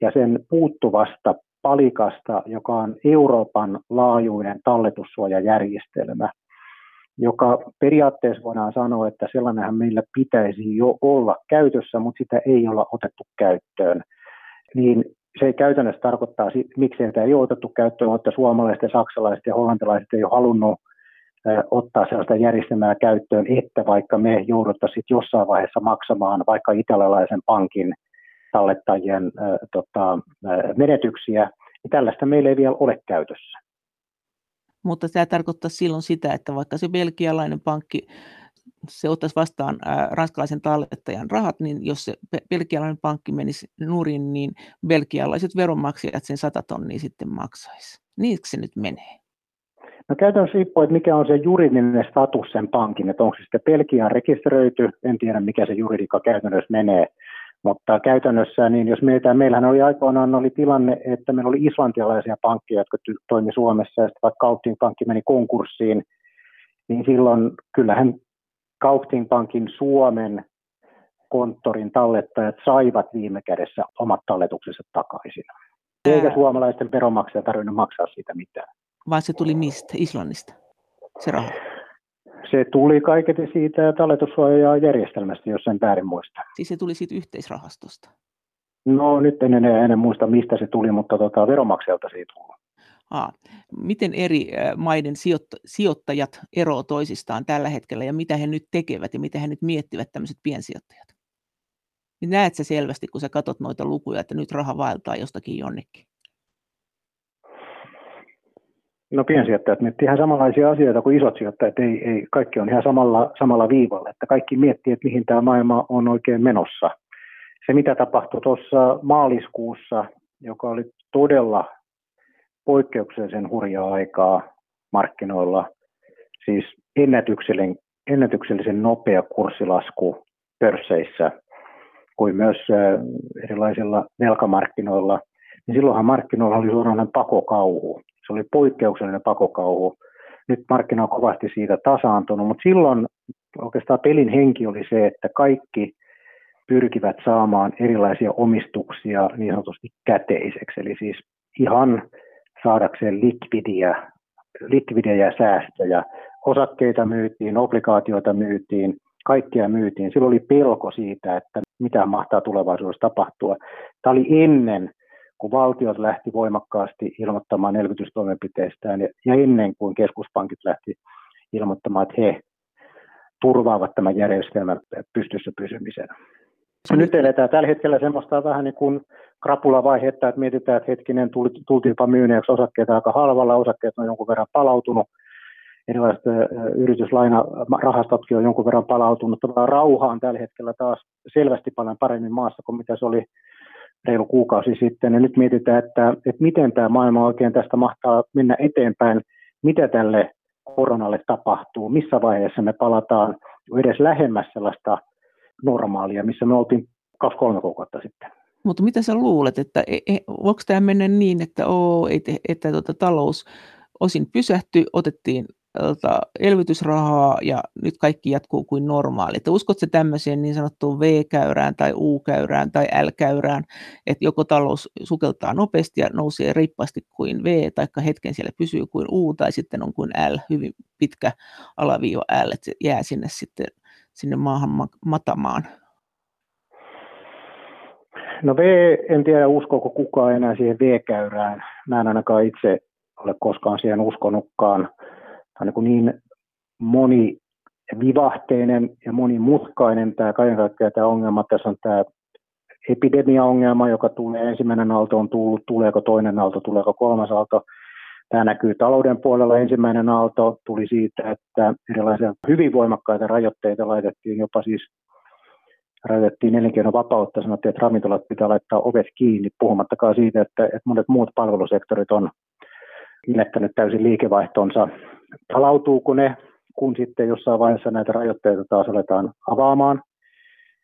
ja sen puuttuvasta palikasta, joka on Euroopan laajuinen talletussuojajärjestelmä, joka periaatteessa voidaan sanoa, että sellainenhan meillä pitäisi jo olla käytössä, mutta sitä ei olla otettu käyttöön. Niin se käytännössä tarkoittaa, miksi sitä ei ole otettu käyttöön, että suomalaiset ja saksalaiset ja hollantilaiset ei ole halunnut ottaa sellaista järjestelmää käyttöön, että vaikka me jouduttaisiin jossain vaiheessa maksamaan vaikka italialaisen pankin tallettajien tota, menetyksiä, niin tällaista meillä ei vielä ole käytössä. Mutta tämä tarkoittaa silloin sitä, että vaikka se belgialainen pankki se ottaisi vastaan ranskalaisen tallettajan rahat, niin jos se belgialainen pankki menisi nurin, niin belgialaiset veronmaksajat sen 100 tonnia sitten maksaisi. Niinkö se nyt menee? No käytännössä riippuu, että mikä on se juridinen status sen pankin, että onko se sitten Belgiaan rekisteröity, en tiedä mikä se juridika käytännössä menee, mutta käytännössä, niin jos mietitään, meillähän oli aikoinaan oli tilanne, että meillä oli islantialaisia pankkeja, jotka toimi Suomessa, ja sitten vaikka Kaupting pankki meni konkurssiin, niin silloin kyllähän Kaupting pankin Suomen konttorin tallettajat saivat viime kädessä omat talletuksensa takaisin. Eikä suomalaisten veronmaksaja tarvinnut maksaa siitä mitään. Vaan se tuli mistä? Islannista? Se raha? Se tuli kaiketi siitä talletussuojaa järjestelmästä, jos sen väärin muista. Siis se tuli siitä yhteisrahastosta? No nyt en enää en muista, mistä se tuli, mutta tota, veronmaksajalta siitä tuli. Aa, miten eri maiden sijoittajat eroavat toisistaan tällä hetkellä ja mitä he nyt tekevät ja mitä he nyt miettivät tämmöiset piensijoittajat? Niin näet sä selvästi, kun sä katsot noita lukuja, että nyt raha vaeltaa jostakin jonnekin? No piensijoittajat miettii ihan samanlaisia asioita kuin isot sijoittajat. Ei, ei, kaikki on ihan samalla, samalla viivalla, että kaikki miettii, että mihin tämä maailma on oikein menossa. Se, mitä tapahtui tuossa maaliskuussa, joka oli todella poikkeuksellisen hurjaa aikaa markkinoilla, siis ennätyksellisen, ennätyksellisen nopea kurssilasku pörsseissä, kuin myös erilaisilla velkamarkkinoilla, niin silloinhan markkinoilla oli suoraan pakokauhu. Se oli poikkeuksellinen pakokauhu. Nyt markkina on kovasti siitä tasaantunut, mutta silloin oikeastaan pelin henki oli se, että kaikki pyrkivät saamaan erilaisia omistuksia niin sanotusti käteiseksi, eli siis ihan saadakseen likvidiä, ja säästöjä. Osakkeita myytiin, obligaatioita myytiin, kaikkea myytiin. Silloin oli pelko siitä, että mitä mahtaa tulevaisuudessa tapahtua. Tämä oli ennen kun valtiot lähti voimakkaasti ilmoittamaan elvytystoimenpiteistään ja ennen kuin keskuspankit lähti ilmoittamaan, että he turvaavat tämän järjestelmän pystyssä pysymisen. Nyt eletään tällä hetkellä semmoista vähän niin kuin krapulavaihetta, että mietitään, että hetkinen, tultiinpa myyneeksi osakkeita aika halvalla, osakkeet on jonkun verran palautunut, erilaiset yrityslainarahastotkin on jonkun verran palautunut. Rauha on tällä hetkellä taas selvästi paljon paremmin maassa kuin mitä se oli reilu kuukausi sitten. Ja nyt mietitään, että, että miten tämä maailma oikein tästä mahtaa mennä eteenpäin, mitä tälle koronalle tapahtuu, missä vaiheessa me palataan edes lähemmäs sellaista normaalia, missä me oltiin kaksi-kolme kuukautta sitten. Mutta mitä sä luulet, että e, e, voiko tämä mennä niin, että, oo, että, että tuota, talous osin pysähtyi, otettiin tota, elvytysrahaa ja nyt kaikki jatkuu kuin normaali. Että uskotko tämmöiseen niin sanottuun V-käyrään tai U-käyrään tai L-käyrään, että joko talous sukeltaa nopeasti ja nousee riippaasti kuin V, tai hetken siellä pysyy kuin U, tai sitten on kuin L, hyvin pitkä alaviiva L, että se jää sinne sitten sinne maahan matamaan? No V, en tiedä uskoako kukaan enää siihen V-käyrään. Mä en ainakaan itse ole koskaan siihen uskonutkaan on niin, niin monivivahteinen ja monimutkainen tämä kaiken kaikkiaan tämä ongelma. Tässä on tämä epidemiaongelma, joka tulee, ensimmäinen aalto on tullut, tuleeko toinen aalto, tuleeko kolmas aalto. Tämä näkyy talouden puolella. Ensimmäinen aalto tuli siitä, että erilaisia hyvin voimakkaita rajoitteita laitettiin, jopa siis rajoitettiin elinkeinovapautta, sanottiin, että ravintolat pitää laittaa ovet kiinni, puhumattakaan siitä, että, että monet muut palvelusektorit on menettänyt täysin liikevaihtonsa palautuuko ne, kun sitten jossain vaiheessa näitä rajoitteita taas aletaan avaamaan.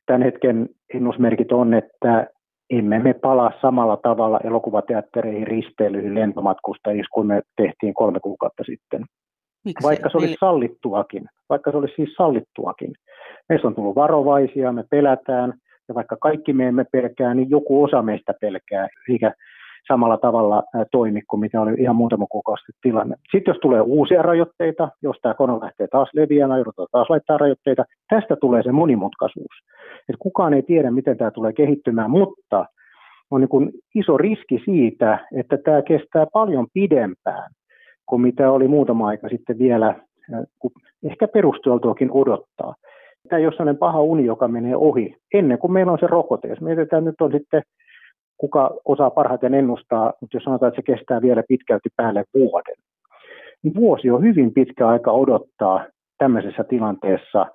Tämän hetken ennusmerkit on, että emme me palaa samalla tavalla elokuvateattereihin, risteilyihin, lentomatkustajiksi kuin me tehtiin kolme kuukautta sitten. Miksi? Vaikka se olisi sallittuakin, vaikka se olisi siis sallittuakin. Meistä on tullut varovaisia, me pelätään, ja vaikka kaikki me emme pelkää, niin joku osa meistä pelkää, eikä samalla tavalla toimi kuin mitä oli ihan muutama kuukausi tilanne. Sitten jos tulee uusia rajoitteita, jos tämä korona lähtee taas leviämään, joudutaan taas laittaa rajoitteita, tästä tulee se monimutkaisuus. Et kukaan ei tiedä, miten tämä tulee kehittymään, mutta on niin kuin iso riski siitä, että tämä kestää paljon pidempään kuin mitä oli muutama aika sitten vielä, ehkä perusteltuakin odottaa. Tämä ei ole sellainen paha uni, joka menee ohi ennen kuin meillä on se rokote. Jos mietitään, nyt on sitten kuka osaa parhaiten ennustaa, mutta jos sanotaan, että se kestää vielä pitkälti päälle vuoden, niin vuosi on hyvin pitkä aika odottaa tämmöisessä tilanteessa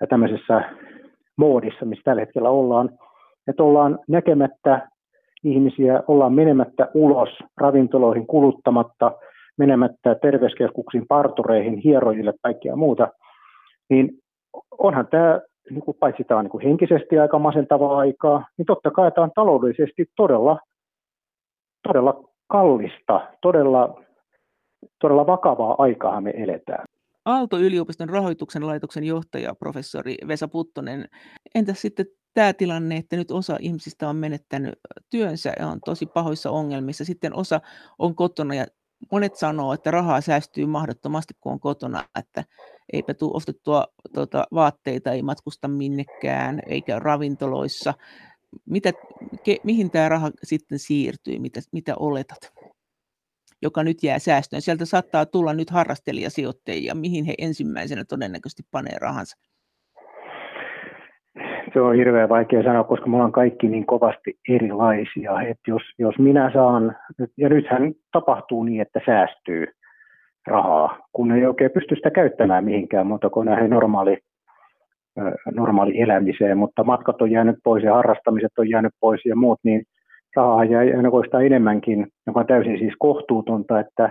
ja tämmöisessä moodissa, missä tällä hetkellä ollaan, että ollaan näkemättä ihmisiä, ollaan menemättä ulos ravintoloihin kuluttamatta, menemättä terveyskeskuksiin, partureihin, hierojille, kaikkea muuta, niin onhan tämä niin kuin paitsi tämä on niin kuin henkisesti aika masentavaa aikaa, niin totta kai tämä on taloudellisesti todella, todella kallista, todella, todella vakavaa aikaa me eletään. Aalto-yliopiston rahoituksen laitoksen johtaja, professori Vesa Puttonen. Entäs sitten tämä tilanne, että nyt osa ihmisistä on menettänyt työnsä ja on tosi pahoissa ongelmissa, sitten osa on kotona ja monet sanoo, että rahaa säästyy mahdottomasti, kun on kotona, että eipä tule ostettua tuota, vaatteita, ei matkusta minnekään, eikä ravintoloissa. Mitä, ke, mihin tämä raha sitten siirtyy, mitä, mitä oletat? joka nyt jää säästöön. Sieltä saattaa tulla nyt harrastelijasijoittajia, mihin he ensimmäisenä todennäköisesti panee rahansa se on hirveän vaikea sanoa, koska me ollaan kaikki niin kovasti erilaisia. Et jos, jos minä saan, ja nythän tapahtuu niin, että säästyy rahaa, kun ei oikein pysty sitä käyttämään mihinkään muuta kuin näihin normaali, normaali elämiseen, mutta matkat on jäänyt pois ja harrastamiset on jäänyt pois ja muut, niin rahaa jää aina enemmänkin, joka on täysin siis kohtuutonta, että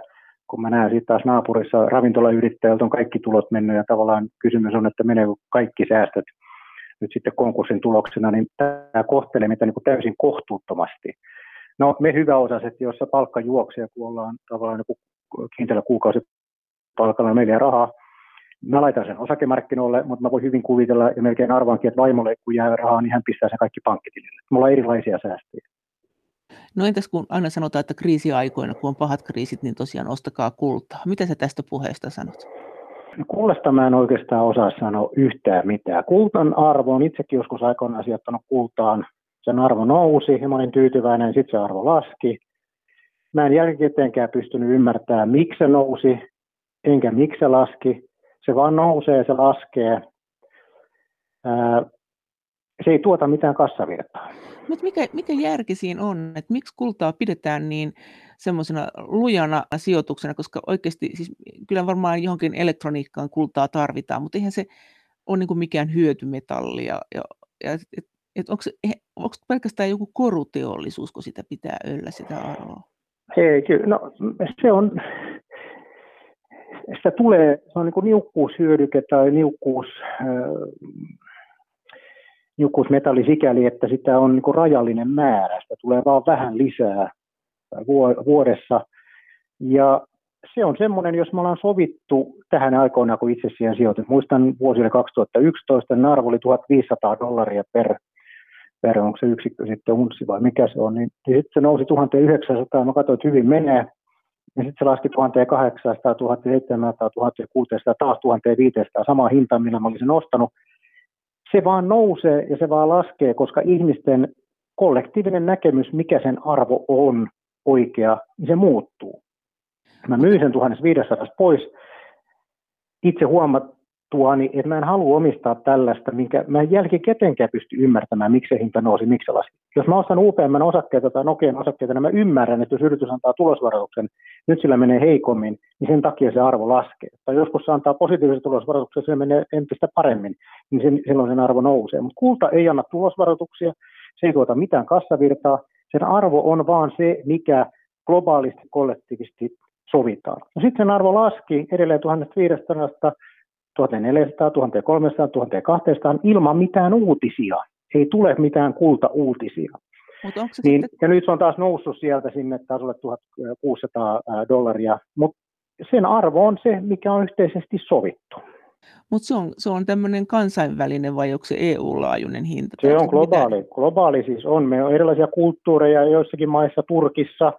kun mä näen sitten taas naapurissa ravintolayrittäjältä on kaikki tulot mennyt ja tavallaan kysymys on, että menee kaikki säästöt nyt sitten konkurssin tuloksena, niin tämä kohtelee meitä niin täysin kohtuuttomasti. No me hyväosaiset, joissa palkka juoksee, kun ollaan tavallaan niin kiinteällä kuukausipalkalla meillä rahaa, mä laitan sen osakemarkkinoille, mutta mä voin hyvin kuvitella ja melkein arvaankin, että vaimolle kun jää rahaa, niin hän pistää sen kaikki pankkitilille. Mulla on erilaisia säästöjä. No entäs kun aina sanotaan, että kriisiaikoina, kun on pahat kriisit, niin tosiaan ostakaa kultaa. Mitä sä tästä puheesta sanot? Kullasta mä en oikeastaan osaa sanoa yhtään mitään. Kultan arvo on itsekin joskus aikoinaan sijoittanut kultaan. Sen arvo nousi ja mä olin tyytyväinen, sitten se arvo laski. Mä en jälkikäteenkään pystynyt ymmärtämään, miksi se nousi, enkä miksi se laski. Se vaan nousee, se laskee. Se ei tuota mitään kassavirtaa. Mutta mikä, mikä järki siinä on, että miksi kultaa pidetään niin semmoisena lujana sijoituksena, koska oikeasti siis kyllä varmaan johonkin elektroniikkaan kultaa tarvitaan, mutta eihän se ole niin mikään hyötymetalli. Ja, ja, et, et onko, onko pelkästään joku koruteollisuus, kun sitä pitää yllä sitä arvoa? Ei, kyllä, no se on, sitä tulee, se on niin niukkuushyödyke tai niukkuus, niukkuusmetalli sikäli, että sitä on niin rajallinen määrä, sitä tulee vaan vähän lisää vuodessa. Ja se on semmoinen, jos me ollaan sovittu tähän aikoina, kun itse siihen sijoitin. Muistan vuosille 2011, niin arvo oli 1500 dollaria per, per onko se yksikkö sitten unssi vai mikä se on, niin, niin sitten se nousi 1900 ja mä katsoin, että hyvin menee. Ja sitten se laski 1800, 1700, 1600, taas 1500, sama hinta, millä mä olisin ostanut. Se vaan nousee ja se vaan laskee, koska ihmisten kollektiivinen näkemys, mikä sen arvo on, oikea, niin se muuttuu. Mä myin sen 1500 pois itse huomattuani, että mä en halua omistaa tällaista, minkä mä en jälkikäteenkään pysty ymmärtämään, miksi se hinta nousi, miksi se laski. Jos mä ostan UPM osakkeita tai Nokian osakkeita, niin mä ymmärrän, että jos yritys antaa tulosvaroituksen, nyt sillä menee heikommin, niin sen takia se arvo laskee. Tai joskus se antaa positiivisen tulosvaroituksen, sillä menee entistä paremmin, niin sen, silloin sen arvo nousee. Mutta kulta ei anna tulosvaroituksia, se ei tuota mitään kassavirtaa, sen arvo on vaan se, mikä globaalisti kollektiivisesti sovitaan. No sitten sen arvo laski edelleen 1500, 1400, 1300, 1200 ilman mitään uutisia. Ei tule mitään kulta-uutisia. Mut onko se Niin, sitten, ja nyt se on taas noussut sieltä sinne tasolle 1600 ää, dollaria, mutta sen arvo on se, mikä on yhteisesti sovittu. mut se on, se on tämmöinen kansainvälinen vai onko se EU-laajuinen hinta? Se on onko mitään- globaali. Globaali siis on. Me on erilaisia kulttuureja joissakin maissa, Turkissa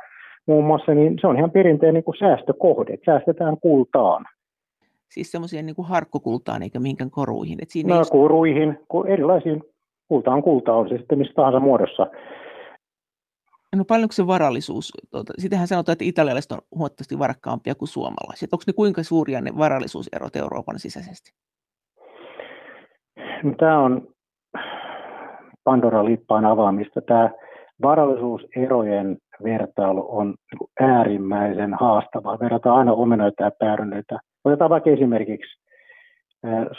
muun muassa, niin se on ihan perinteinen niin kuin säästökohde. Säästetään kultaan. Siis semmoisia niin kuin harkkokultaan eikä mihinkään koruihin. Et siinä No, just, kuruihin, ku- erilaisiin kultaan kultaa on se sitten missä tahansa muodossa. no paljonko se varallisuus, tuota, sitähän sanotaan, että italialaiset on huomattavasti varakkaampia kuin suomalaiset. Onko ne kuinka suuria ne varallisuuserot Euroopan sisäisesti? No, Tämä on Pandora lippaan avaamista. Tämä varallisuuserojen vertailu on niin äärimmäisen haastavaa. Verrataan aina omenoita ja päärynöitä. Otetaan vaikka esimerkiksi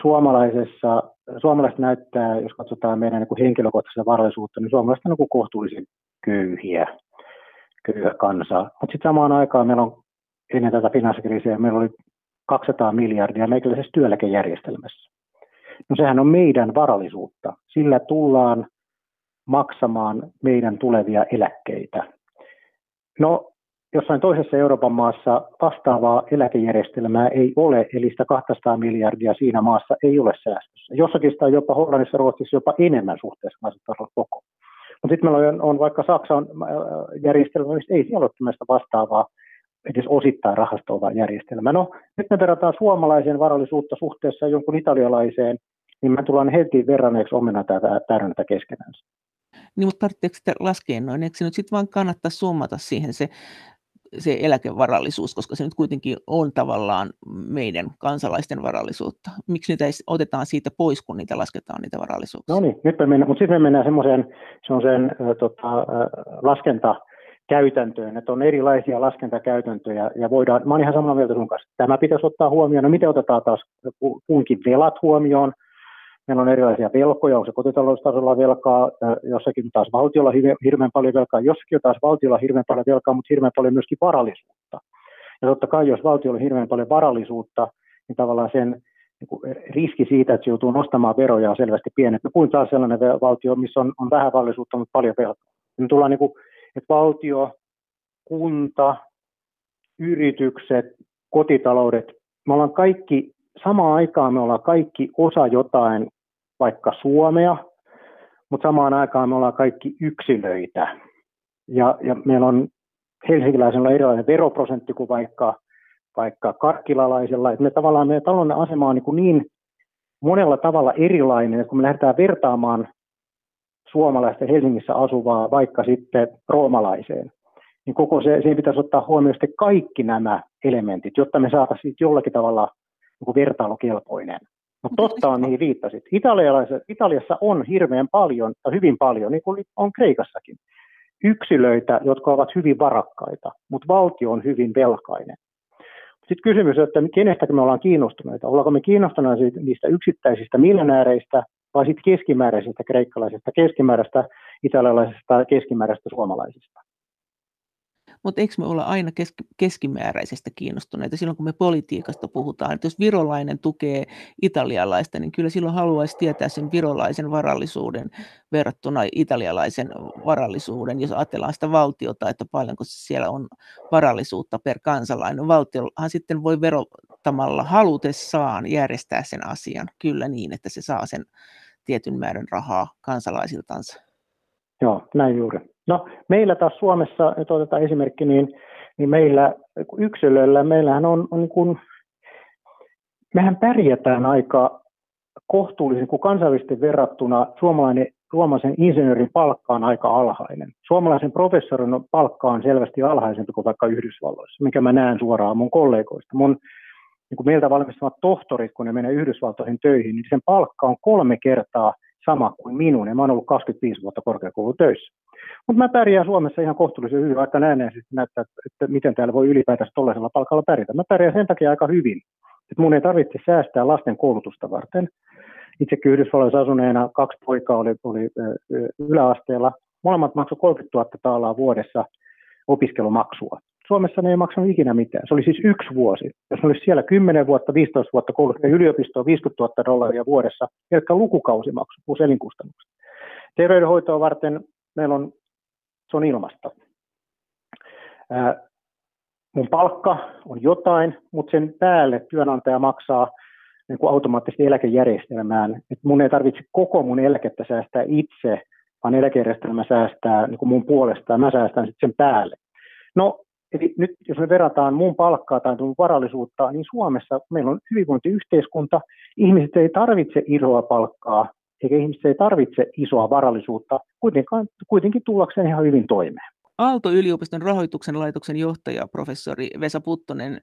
suomalaisessa, suomalaiset näyttää, jos katsotaan meidän niin henkilökohtaista varallisuutta, niin suomalaiset on niin kohtuullisen köyhiä, köyhä kansa. Mutta sitten samaan aikaan meillä on ennen tätä finanssikriisiä, meillä oli 200 miljardia meikäläisessä työeläkejärjestelmässä. No sehän on meidän varallisuutta. Sillä tullaan maksamaan meidän tulevia eläkkeitä. No, jossain toisessa Euroopan maassa vastaavaa eläkejärjestelmää ei ole, eli sitä 200 miljardia siinä maassa ei ole säästössä. Jossakin sitä on jopa Hollannissa, Ruotsissa jopa enemmän suhteessa kansantasolla koko. Mutta sitten meillä on, on vaikka Saksan äh, järjestelmä, mistä ei siellä ole tämmöistä vastaavaa edes osittain rahastoivaa järjestelmää. No, nyt me verrataan suomalaisen varallisuutta suhteessa jonkun italialaiseen, niin me tullaan heti verranneeksi omena tätä täydennätä keskenään. Niin, mutta tarvitseeko sitä laskea noin? Eikö se nyt sitten vaan kannattaa summata siihen se, se eläkevarallisuus, koska se nyt kuitenkin on tavallaan meidän kansalaisten varallisuutta. Miksi niitä otetaan siitä pois, kun niitä lasketaan, niitä varallisuuksia? No niin, nyt me mennään, mutta sitten me mennään semmoiseen semmoiseen, äh, tota, äh, laskentakäytäntöön, että on erilaisia laskentakäytäntöjä ja voidaan, mä olen ihan samaa mieltä sun kanssa, tämä pitäisi ottaa huomioon, no miten otetaan taas ku- kunkin velat huomioon, meillä on erilaisia velkoja, onko se kotitaloustasolla velkaa, jossakin taas valtiolla hirveän, paljon velkaa, jossakin taas valtiolla hirveän paljon velkaa, mutta hirveän paljon myöskin varallisuutta. Ja totta kai, jos valtiolla on hirveän paljon varallisuutta, niin tavallaan sen niin riski siitä, että se joutuu nostamaan veroja on selvästi pienempi kuin taas sellainen valtio, missä on, on vähän varallisuutta, mutta paljon velkaa. Me tullaan niin kuin, että valtio, kunta, yritykset, kotitaloudet, me ollaan kaikki, samaan aikaan me ollaan kaikki osa jotain, vaikka Suomea, mutta samaan aikaan me ollaan kaikki yksilöitä. Ja, ja meillä on helsinkiläisellä erilainen veroprosentti kuin vaikka, vaikka karkkilalaisella. Et me tavallaan meidän talouden asema on niin, kuin niin monella tavalla erilainen, että kun me lähdetään vertaamaan suomalaista Helsingissä asuvaa vaikka sitten roomalaiseen, niin koko se, siihen pitäisi ottaa huomioon sitten kaikki nämä elementit, jotta me saataisiin jollakin tavalla niin vertailukelpoinen. Mutta Mut totta on, mihin viittasit. Italiassa on hirveän paljon, tai hyvin paljon, niin kuin on Kreikassakin, yksilöitä, jotka ovat hyvin varakkaita, mutta valtio on hyvin velkainen. Sitten kysymys, että kenestä me ollaan kiinnostuneita. Ollaanko me kiinnostuneita niistä yksittäisistä miljonääreistä vai sitten keskimääräisistä kreikkalaisista, keskimääräistä italialaisista tai keskimääräistä suomalaisista? Mutta eikö me olla aina keski, keskimääräisestä kiinnostuneita silloin, kun me politiikasta puhutaan? Että jos virolainen tukee italialaista, niin kyllä silloin haluaisi tietää sen virolaisen varallisuuden verrattuna italialaisen varallisuuden. Jos ajatellaan sitä valtiota, että paljonko siellä on varallisuutta per kansalainen. Valtiohan sitten voi verottamalla halutessaan järjestää sen asian kyllä niin, että se saa sen tietyn määrän rahaa kansalaisiltansa. Joo, näin juuri. No meillä taas Suomessa, nyt otetaan esimerkki, niin, niin meillä yksilöillä, meillähän on, on niin kuin, mehän pärjätään aika kohtuullisen, kun kansainvälisesti verrattuna suomalainen, suomalaisen insinöörin palkka on aika alhainen. Suomalaisen professorin palkka on selvästi alhaisempi kuin vaikka Yhdysvalloissa, mikä mä näen suoraan mun kollegoista. Mun niin kuin meiltä valmistuvat tohtorit, kun ne menee Yhdysvaltoihin töihin, niin sen palkka on kolme kertaa sama kuin minun, ja mä oon ollut 25 vuotta korkeakoulutöissä. Mutta mä pärjään Suomessa ihan kohtuullisen hyvin, vaikka näennäisesti näyttää, että, miten täällä voi ylipäätänsä tuollaisella palkalla pärjätä. Mä pärjään sen takia aika hyvin, että mun ei tarvitse säästää lasten koulutusta varten. Itsekin Yhdysvalloissa asuneena kaksi poikaa oli, oli yläasteella. Molemmat maksoi 30 000 taalaa vuodessa opiskelumaksua. Suomessa ne ei maksanut ikinä mitään. Se oli siis yksi vuosi. Jos olisi siellä 10 vuotta, 15 vuotta koulussa, yliopistoa 50 000 dollaria vuodessa, jotka lukukausimaksu plus elinkustannukset. Terveydenhoitoa varten meillä on, se on ilmasta. Mun palkka on jotain, mutta sen päälle työnantaja maksaa niin kuin automaattisesti eläkejärjestelmään. Et mun ei tarvitse koko mun eläkettä säästää itse, vaan eläkejärjestelmä säästää niin kuin mun puolestaan, mä säästän sitten sen päälle. No, eli nyt jos me verrataan mun palkkaa tai mun varallisuutta, niin Suomessa meillä on hyvinvointiyhteiskunta, ihmiset ei tarvitse isoa palkkaa, eikä ihmiset ei tarvitse isoa varallisuutta, kuitenkin, kuitenkin tullakseen ihan hyvin toimeen. Aalto-yliopiston rahoituksen laitoksen johtaja, professori Vesa Puttonen,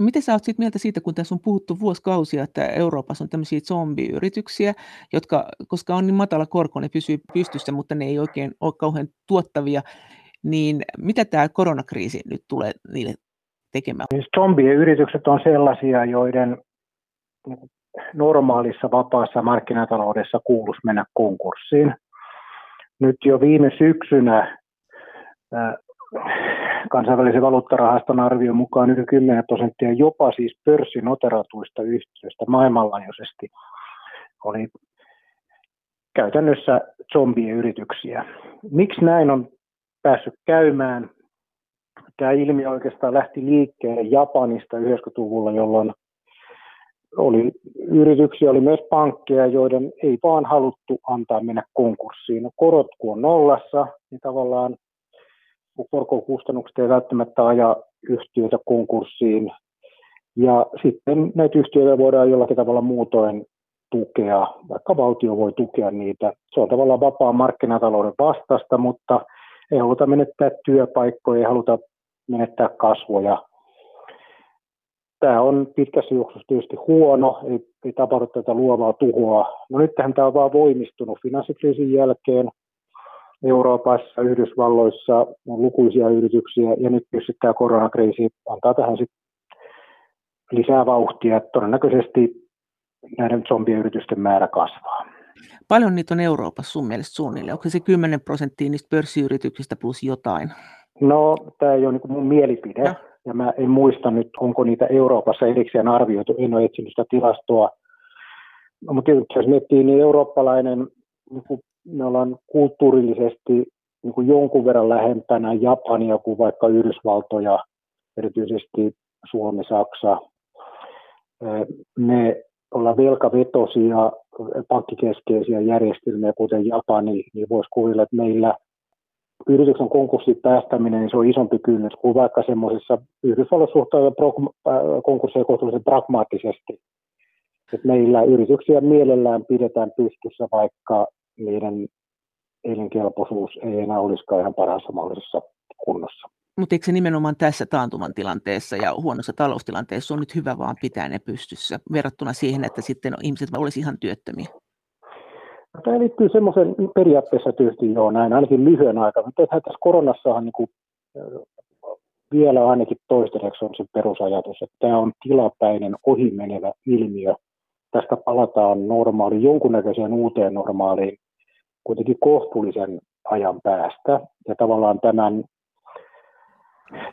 Miten sä oot sit mieltä siitä, kun tässä on puhuttu vuosikausia, että Euroopassa on tämmöisiä zombiyrityksiä, jotka, koska on niin matala korko, ne pysyy pystyssä, mutta ne ei oikein ole kauhean tuottavia, niin mitä tämä koronakriisi nyt tulee niille tekemään? Siis zombiyritykset on sellaisia, joiden normaalissa vapaassa markkinataloudessa kuuluisi mennä konkurssiin. Nyt jo viime syksynä kansainvälisen valuuttarahaston arvion mukaan yli 10 prosenttia jopa siis pörssinoteratuista yhtiöistä maailmanlaajuisesti oli käytännössä zombiyrityksiä. Miksi näin on päässyt käymään? Tämä ilmiö oikeastaan lähti liikkeelle Japanista 90-luvulla, jolloin oli yrityksiä, oli myös pankkeja, joiden ei vaan haluttu antaa mennä konkurssiin. No, korot kun on nollassa, niin tavallaan korkokustannukset ei välttämättä aja yhtiöitä konkurssiin. Ja sitten näitä yhtiöitä voidaan jollakin tavalla muutoin tukea, vaikka valtio voi tukea niitä. Se on tavallaan vapaa markkinatalouden vastasta, mutta ei haluta menettää työpaikkoja, ei haluta menettää kasvoja. Tämä on pitkässä juoksussa tietysti huono, ei, ei tapahdu tätä luovaa tuhoa. No nyt tämä on vaan voimistunut finanssikriisin jälkeen – Euroopassa, Yhdysvalloissa on lukuisia yrityksiä ja nyt tietysti tämä koronakriisi antaa tähän sit lisää vauhtia. Todennäköisesti näiden zombiyritysten määrä kasvaa. Paljon niitä on Euroopassa sun mielestä suunnilleen? Onko se 10 prosenttia niistä pörssiyrityksistä plus jotain? No, tämä ei ole niin mun mielipide. No. Ja mä en muista nyt, onko niitä Euroopassa erikseen arvioitu. En ole etsinyt sitä tilastoa. No, mutta jos miettii, niin eurooppalainen niin me ollaan kulttuurillisesti niin kuin jonkun verran lähempänä Japania kuin vaikka Yhdysvaltoja, erityisesti Suomi, Saksa. Me ollaan velkavetosia, pankkikeskeisiä järjestelmiä, kuten Japani, niin voisi kuvilla, että meillä yrityksen konkurssin päästäminen niin se on isompi kynnys kuin vaikka semmoisessa Yhdysvalloissa suhtautua konkursseja kohtuullisen pragmaattisesti. että meillä yrityksiä mielellään pidetään pystyssä, vaikka niiden elinkelpoisuus ei enää olisikaan ihan parhaassa mahdollisessa kunnossa. Mutta eikö se nimenomaan tässä taantuman tilanteessa ja huonossa taloustilanteessa on nyt hyvä vaan pitää ne pystyssä verrattuna siihen, että sitten ihmiset olisi ihan työttömiä? Tämä liittyy semmoisen periaatteessa tietysti joo näin, ainakin lyhyen aikana. Mutta tässä koronassahan niin kuin, vielä ainakin toistaiseksi on se perusajatus, että tämä on tilapäinen ohimenevä ilmiö. Tästä palataan normaaliin, jonkunnäköiseen uuteen normaaliin kuitenkin kohtuullisen ajan päästä. Ja tavallaan tämän,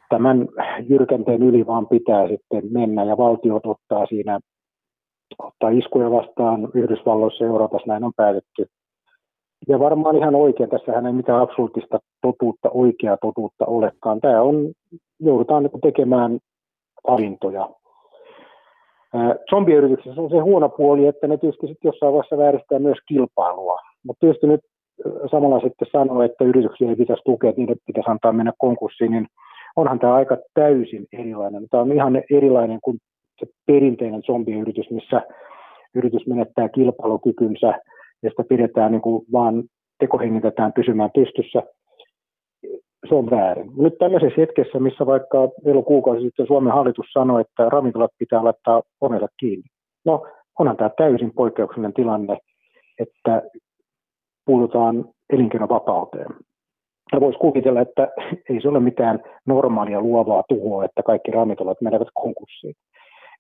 tämän jyrkänteen yli vaan pitää sitten mennä ja valtiot ottaa siinä ottaa iskuja vastaan Yhdysvalloissa ja Euroopassa näin on päätetty. Ja varmaan ihan oikein, tässähän ei mitään absoluuttista totuutta, oikeaa totuutta olekaan. Tämä on, joudutaan tekemään valintoja. Zombiyrityksessä on se huono puoli, että ne tietysti sitten jossain vaiheessa vääristää myös kilpailua. Mutta tietysti nyt samalla sitten sanoo, että yrityksiä ei pitäisi tukea, että niiden pitäisi antaa mennä konkurssiin, niin onhan tämä aika täysin erilainen. Tämä on ihan erilainen kuin se perinteinen zombiyritys, missä yritys menettää kilpailukykynsä ja sitä pidetään niin kuin vaan tekohengitetään pysymään pystyssä. Se on väärin. Nyt tämmöisessä hetkessä, missä vaikka vielä kuukausi sitten Suomen hallitus sanoi, että ravintolat pitää laittaa omelet kiinni. No, onhan tämä täysin poikkeuksellinen tilanne, että puututaan elinkeinovapauteen. Ja voisi kuvitella, että ei se ole mitään normaalia luovaa tuhoa, että kaikki ravintolat menevät konkurssiin.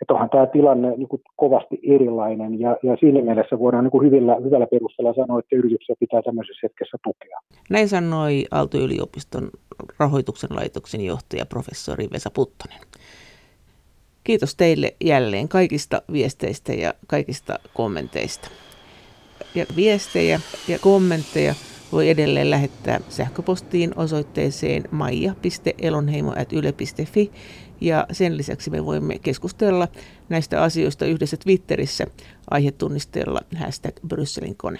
Että onhan tämä tilanne niin kuin kovasti erilainen ja, ja siinä mielessä voidaan niin kuin hyvillä, hyvällä perusteella sanoa, että yrityksiä pitää tämmöisessä hetkessä tukea. Näin sanoi Aalto-yliopiston rahoituksen laitoksen johtaja professori Vesa Puttonen. Kiitos teille jälleen kaikista viesteistä ja kaikista kommenteista. Ja viestejä ja kommentteja voi edelleen lähettää sähköpostiin osoitteeseen maija.elonheimo.yle.fi ja sen lisäksi me voimme keskustella näistä asioista yhdessä Twitterissä aihetunnisteella hashtag Brysselin kone.